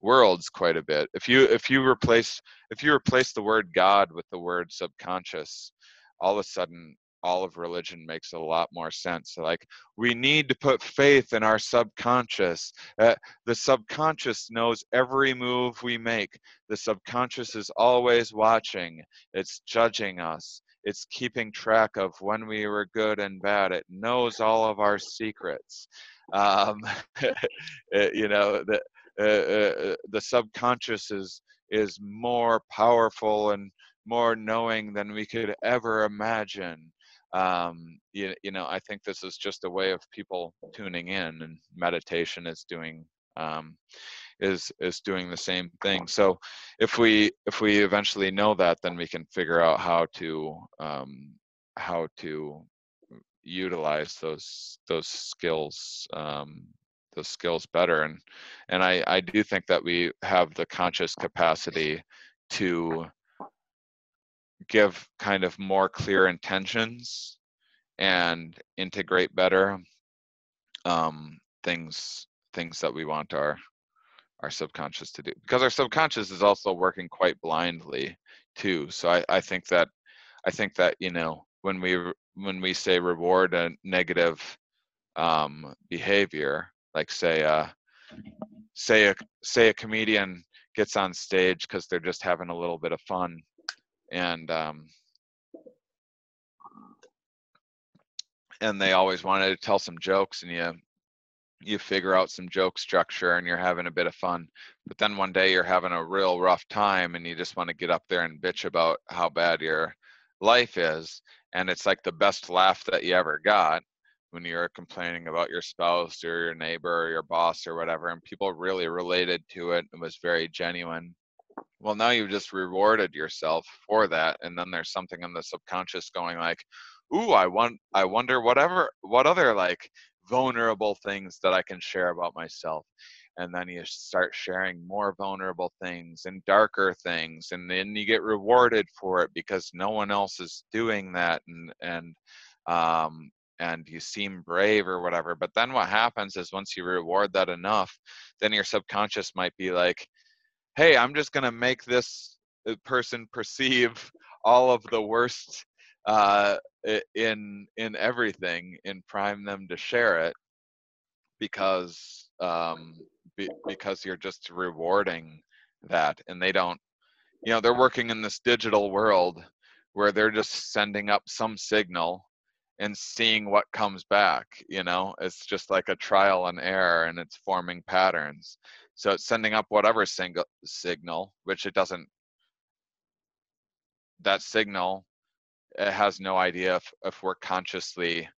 worlds quite a bit. If you if you replace if you replace the word god with the word subconscious all of a sudden all of religion makes a lot more sense. Like we need to put faith in our subconscious. Uh, the subconscious knows every move we make. The subconscious is always watching. It's judging us. It's keeping track of when we were good and bad. It knows all of our secrets. Um, uh, you know the uh, uh, the subconscious is is more powerful and more knowing than we could ever imagine um, you, you know i think this is just a way of people tuning in and meditation is doing um, is is doing the same thing. So if we if we eventually know that then we can figure out how to um, how to utilize those those skills um, those skills better. And and I, I do think that we have the conscious capacity to give kind of more clear intentions and integrate better um, things things that we want our our subconscious to do. Because our subconscious is also working quite blindly too. So I, I think that i think that you know when we when we say reward a negative um, behavior, like say uh, say a say a comedian gets on stage because they're just having a little bit of fun, and um, and they always wanted to tell some jokes, and you you figure out some joke structure and you're having a bit of fun. But then one day you're having a real rough time and you just want to get up there and bitch about how bad your life is. And it's like the best laugh that you ever got when you're complaining about your spouse or your neighbor or your boss or whatever and people really related to it it was very genuine well now you've just rewarded yourself for that and then there's something in the subconscious going like ooh i want i wonder whatever what other like vulnerable things that I can share about myself. And then you start sharing more vulnerable things and darker things, and then you get rewarded for it because no one else is doing that, and and um, and you seem brave or whatever. But then what happens is once you reward that enough, then your subconscious might be like, "Hey, I'm just gonna make this uh, person perceive all of the worst uh, in in everything and prime them to share it because um, be, because you're just rewarding that and they don't you know they're working in this digital world where they're just sending up some signal and seeing what comes back you know? It's just like a trial and error and it's forming patterns. So it's sending up whatever single signal which it doesn't that signal it has no idea if, if we're consciously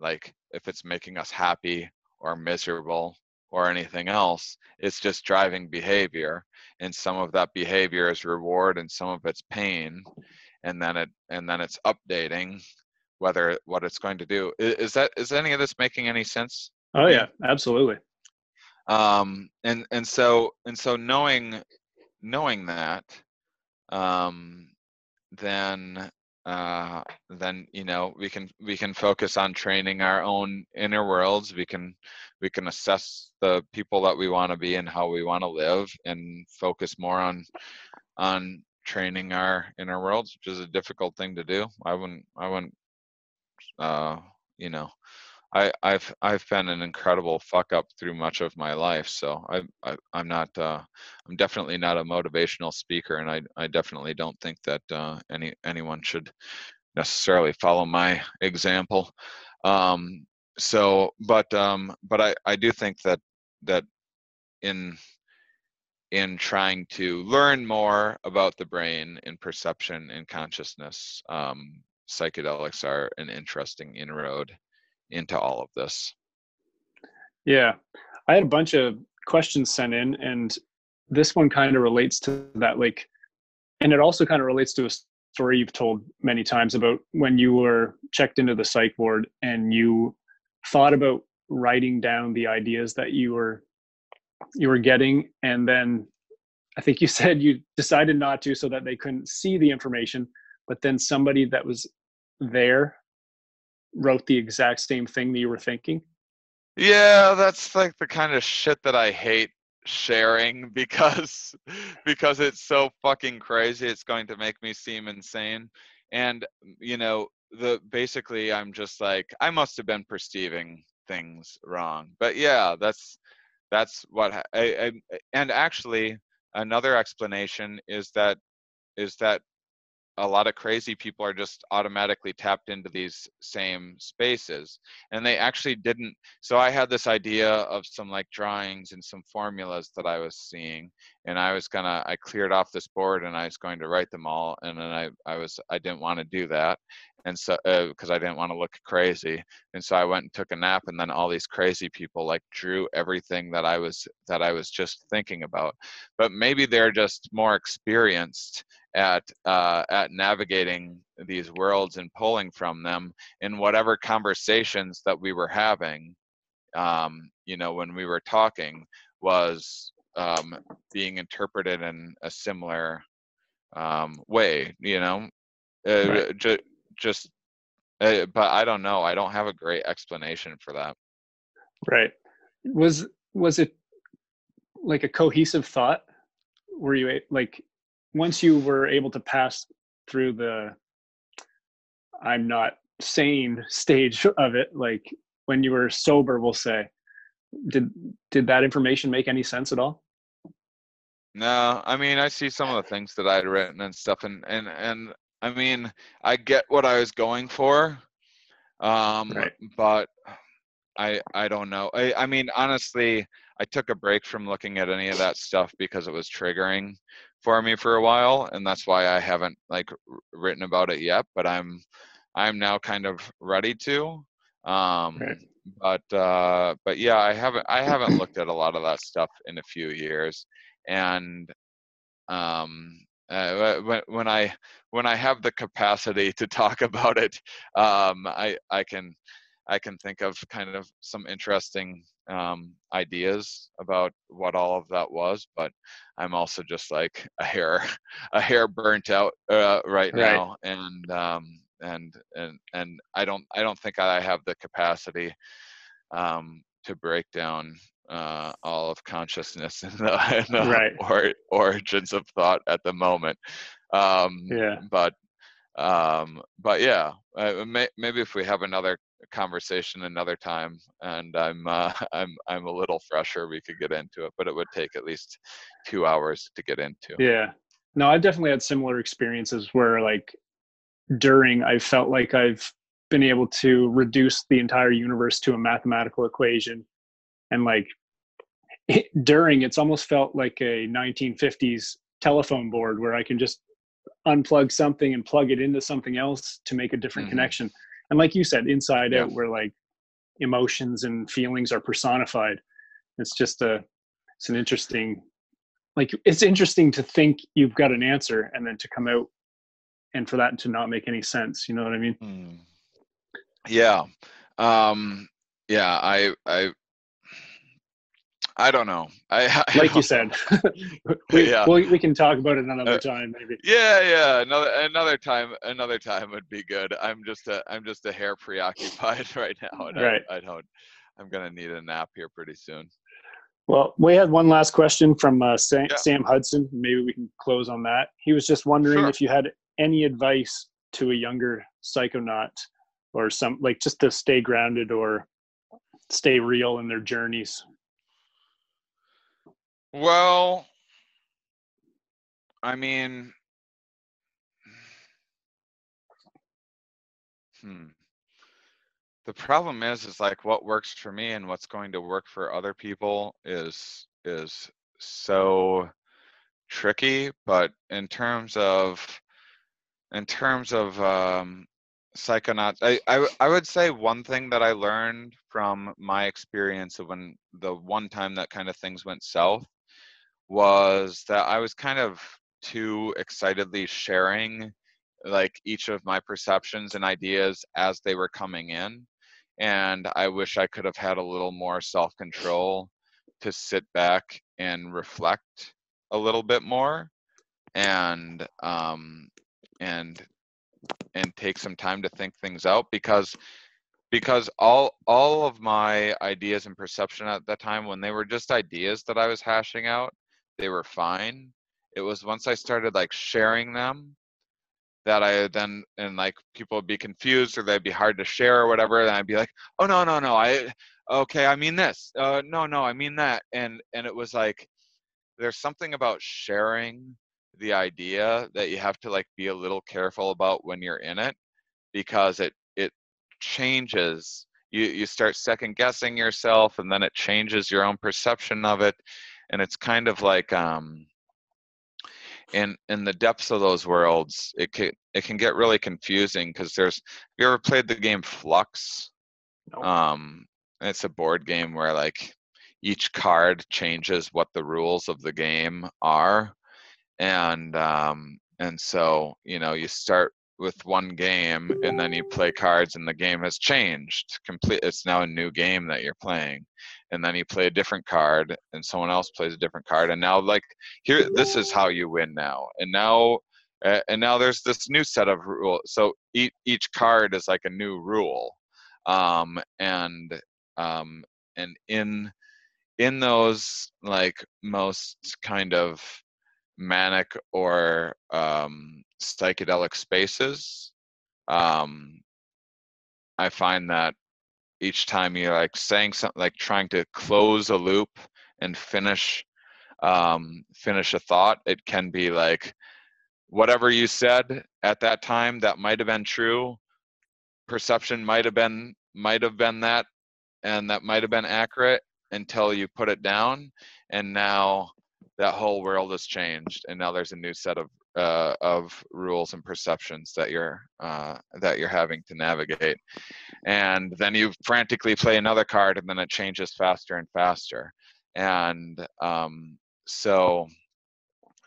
like if it's making us happy or miserable or anything else. It's just driving behavior and some of that behavior is reward and some of it's pain and then it and then it's updating whether what it's going to do. Is, that is any of this making any sense Oh yeah, absolutely. um and and so and so knowing knowing that um then uh then you know we can we can focus on training our own inner worlds. We can we can assess the people that we want to be and how we want to live and focus more on on training our inner worlds which is a difficult thing to do. I wouldn't i wouldn't uh you know I, I've I've been an incredible fuck up through much of my life, so I, I I'm not uh, I'm definitely not a motivational speaker, and I I definitely don't think that uh, any anyone should necessarily follow my example. Um, so, but um, but I I do think that that in in trying to learn more about the brain and perception and consciousness, um, psychedelics are an interesting inroad into all of this. Yeah, I had a bunch of questions sent in, and this one kind of relates to that. Like, and it also kind of relates to a story you've told many times about when you were checked into the psych ward and you thought about writing down the ideas that you were you were getting, and then I think you said you decided not to so that they couldn't see the information, but then somebody that was there wrote the exact same thing that you were thinking. Yeah, that's like the kind of shit that I hate sharing because because it's so fucking crazy it's going to make me seem insane and you know the basically i'm just like i must have been perceiving things wrong but yeah that's that's what I, I, and actually another explanation is that is that a lot of crazy people are just automatically tapped into these same spaces and they actually didn't so i had this idea of some like drawings and some formulas that i was seeing and i was gonna i cleared off this board and i was going to write them all and then i i was i didn't want to do that and so uh, because i didn't want to look crazy and so i went and took a nap and then all these crazy people like drew everything that i was that i was just thinking about but maybe they're just more experienced at uh, at navigating these worlds and pulling from them in whatever conversations that we were having um, you know when we were talking was um, being interpreted in a similar um, way you know uh, Right. ju- just uh, but i don't know i don't have a great explanation for that Right. Was was it like a cohesive thought? Were you like once you were able to pass through the I'm not sane stage of it, like when you were sober, we'll say. Did did that information make any sense at all? No, I mean I see some of the things that i'd written and stuff, and and and I mean I get what I was going for, um, Right. but I I don't know. I I mean honestly, I took a break from looking at any of that stuff because it was triggering for me for a while, and that's why I haven't like written about it yet. But I'm I'm now kind of ready to. Um, Right. but uh, but yeah, I haven't I haven't looked at a lot of that stuff in a few years, and um, uh, when when I when I have the capacity to talk about it, um, I I can I can think of kind of some interesting um, ideas about what all of that was, but I'm also just like a hair a hair burnt out uh, right, Right. now, and um, and and and I don't I don't think I have the capacity um, to break down uh, all of consciousness and the, and the Right. or, origins of thought at the moment. Um, Yeah. But um, but yeah, uh, may, maybe if we have another conversation another time, and I'm uh, I'm I'm a little fresher, we could get into it. But it would take at least two hours to get into. Yeah. No, I've definitely had similar experiences where like during I felt like I've been able to reduce the entire universe to a mathematical equation and like it, during it's almost felt like a 1950s telephone board where I can just unplug something and plug it into something else to make a different Mhm. connection. And like you said, inside Yeah. out where like emotions and feelings are personified. It's just a it's an interesting like it's interesting to think you've got an answer and then to come out and for that to not make any sense. You know what I mean? Hmm. Yeah. Um, yeah. I I I don't know. I, I Like you said, we, Yeah. we, we can talk about it another Uh, time, maybe. Yeah, yeah. Another another time another time would be good. I'm just a I'm just a hair preoccupied right now, and Right. I, I don't. I'm gonna need a nap here pretty soon. Well, we had one last question from uh, Sam, Yeah. Sam Hudson. Maybe we can close on that. He was just wondering Sure. if you had any advice to a younger psychonaut or some like just to stay grounded or stay real in their journeys. Well, I mean, hmm. The problem is, is like what works for me and what's going to work for other people is is so tricky. But in terms of in terms of um, psychonauts, I would say one thing that I learned from my experience of when the one time that kind of things went south was that I was kind of too excitedly sharing like each of my perceptions and ideas as they were coming in. And I wish I could have had a little more self control to sit back and reflect a little bit more and um and and take some time to think things out because because all all of my ideas and perception at that time when they were just ideas that I was hashing out they were fine. It was once I started like sharing them that I then and like people would be confused or they'd be hard to share or whatever and I'd be like oh no no no I okay I mean this uh no no I mean that and and it was like there's something about sharing the idea that you have to like be a little careful about when you're in it because it it changes. You you start second guessing yourself and then it changes your own perception of it and it's kind of like um in in the depths of those worlds it can it can get really confusing because there's have you ever played the game Fluxx No. um it's a board game where like each card changes what the rules of the game are and um and so you know you start with one game and then you play cards and the game has changed complete it's now a new game that you're playing and then you play a different card and someone else plays a different card and now like here this is how you win now and now uh, and now there's this new set of rules so each, each card is like a new rule um and um and in in those like most kind of manic or um, psychedelic spaces um, I find that each time you're like saying something, like trying to close a loop and finish um, finish a thought, it can be like whatever you said at that time that might have been true. Perception might have been might have been that, and that might have been accurate until you put it down, and now that whole world has changed, and now there's a new set of uh, of rules and perceptions that you're uh, that you're having to navigate. And then you frantically play another card and then it changes faster and faster. And um, so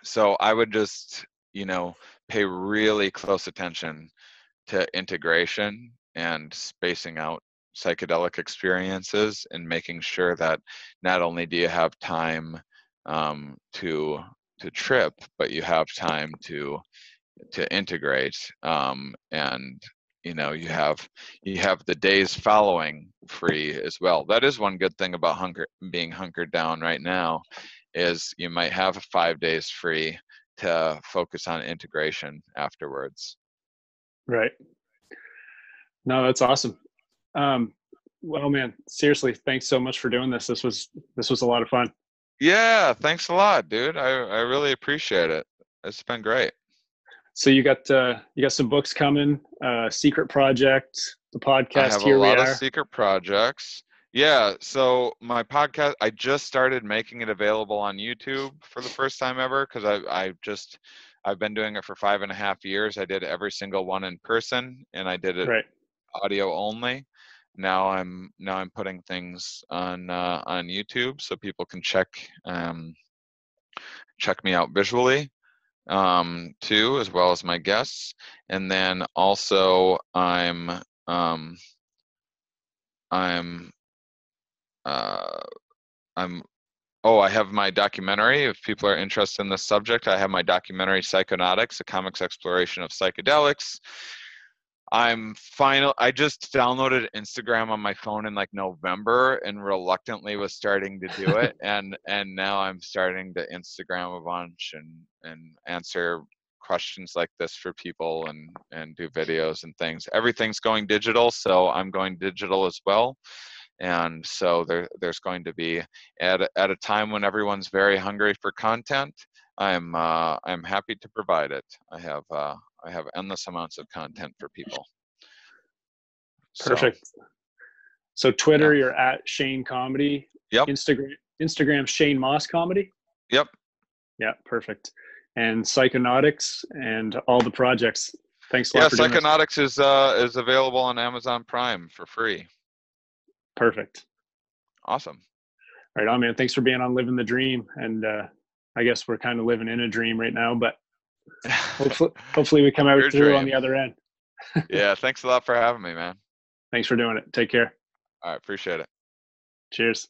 so i would just you know pay really close attention to integration and spacing out psychedelic experiences and making sure that not only do you have time um, to to trip, but you have time to to integrate um, and you know you have you have the days following free as well that is one good thing about hunger being hunkered down right now is you might have five days free to focus on integration afterwards Right. No, that's awesome. Um, well, man, seriously, thanks so much for doing this. This was this was a lot of fun. Yeah thanks a lot dude i i really appreciate it it's been great So you got uh, you got some books coming. Uh, Secret Project, the podcast. I have Here a lot we of secret projects. Yeah, so my podcast, I just started making it available on YouTube for the first time ever because I I just I've been doing it for five and a half years. I did every single one in person, and I did it Right. audio only. Now I'm now I'm putting things on uh, on YouTube so people can check um, check me out visually um, too, as well as my guests. And then also I'm um, I'm uh, I'm oh I have my documentary. If people are interested in this subject, I have my documentary Psychonautics, a comics exploration of psychedelics. I'm final. I just downloaded Instagram on my phone in like November and reluctantly was starting to do it, and and now I'm starting to Instagram a bunch and and answer questions like this for people and and do videos and things. Everything's going digital, so I'm going digital as well. And so there there's going to be at a- at a time when everyone's very hungry for content. I'm uh, I'm happy to provide it. I have uh, I have endless amounts of content for people. Perfect. So Twitter, you're at Shane Comedy. Yep. Instagram, Instagram Shane Mauss Comedy. Yep. Yeah, perfect. And Psychonautics and all the projects. Thanks a lot Yeah, for doing this. Psychonautics is uh, is available on Amazon Prime for free. Perfect. Awesome. All right, on, man. Thanks for being on Living the Dream. And uh, I guess we're kind of living in a dream right now, but hopefully, hopefully we come out Your through on the other end. yeah, thanks a lot for having me, man. Thanks for doing it. Take care. All right, appreciate it. Cheers.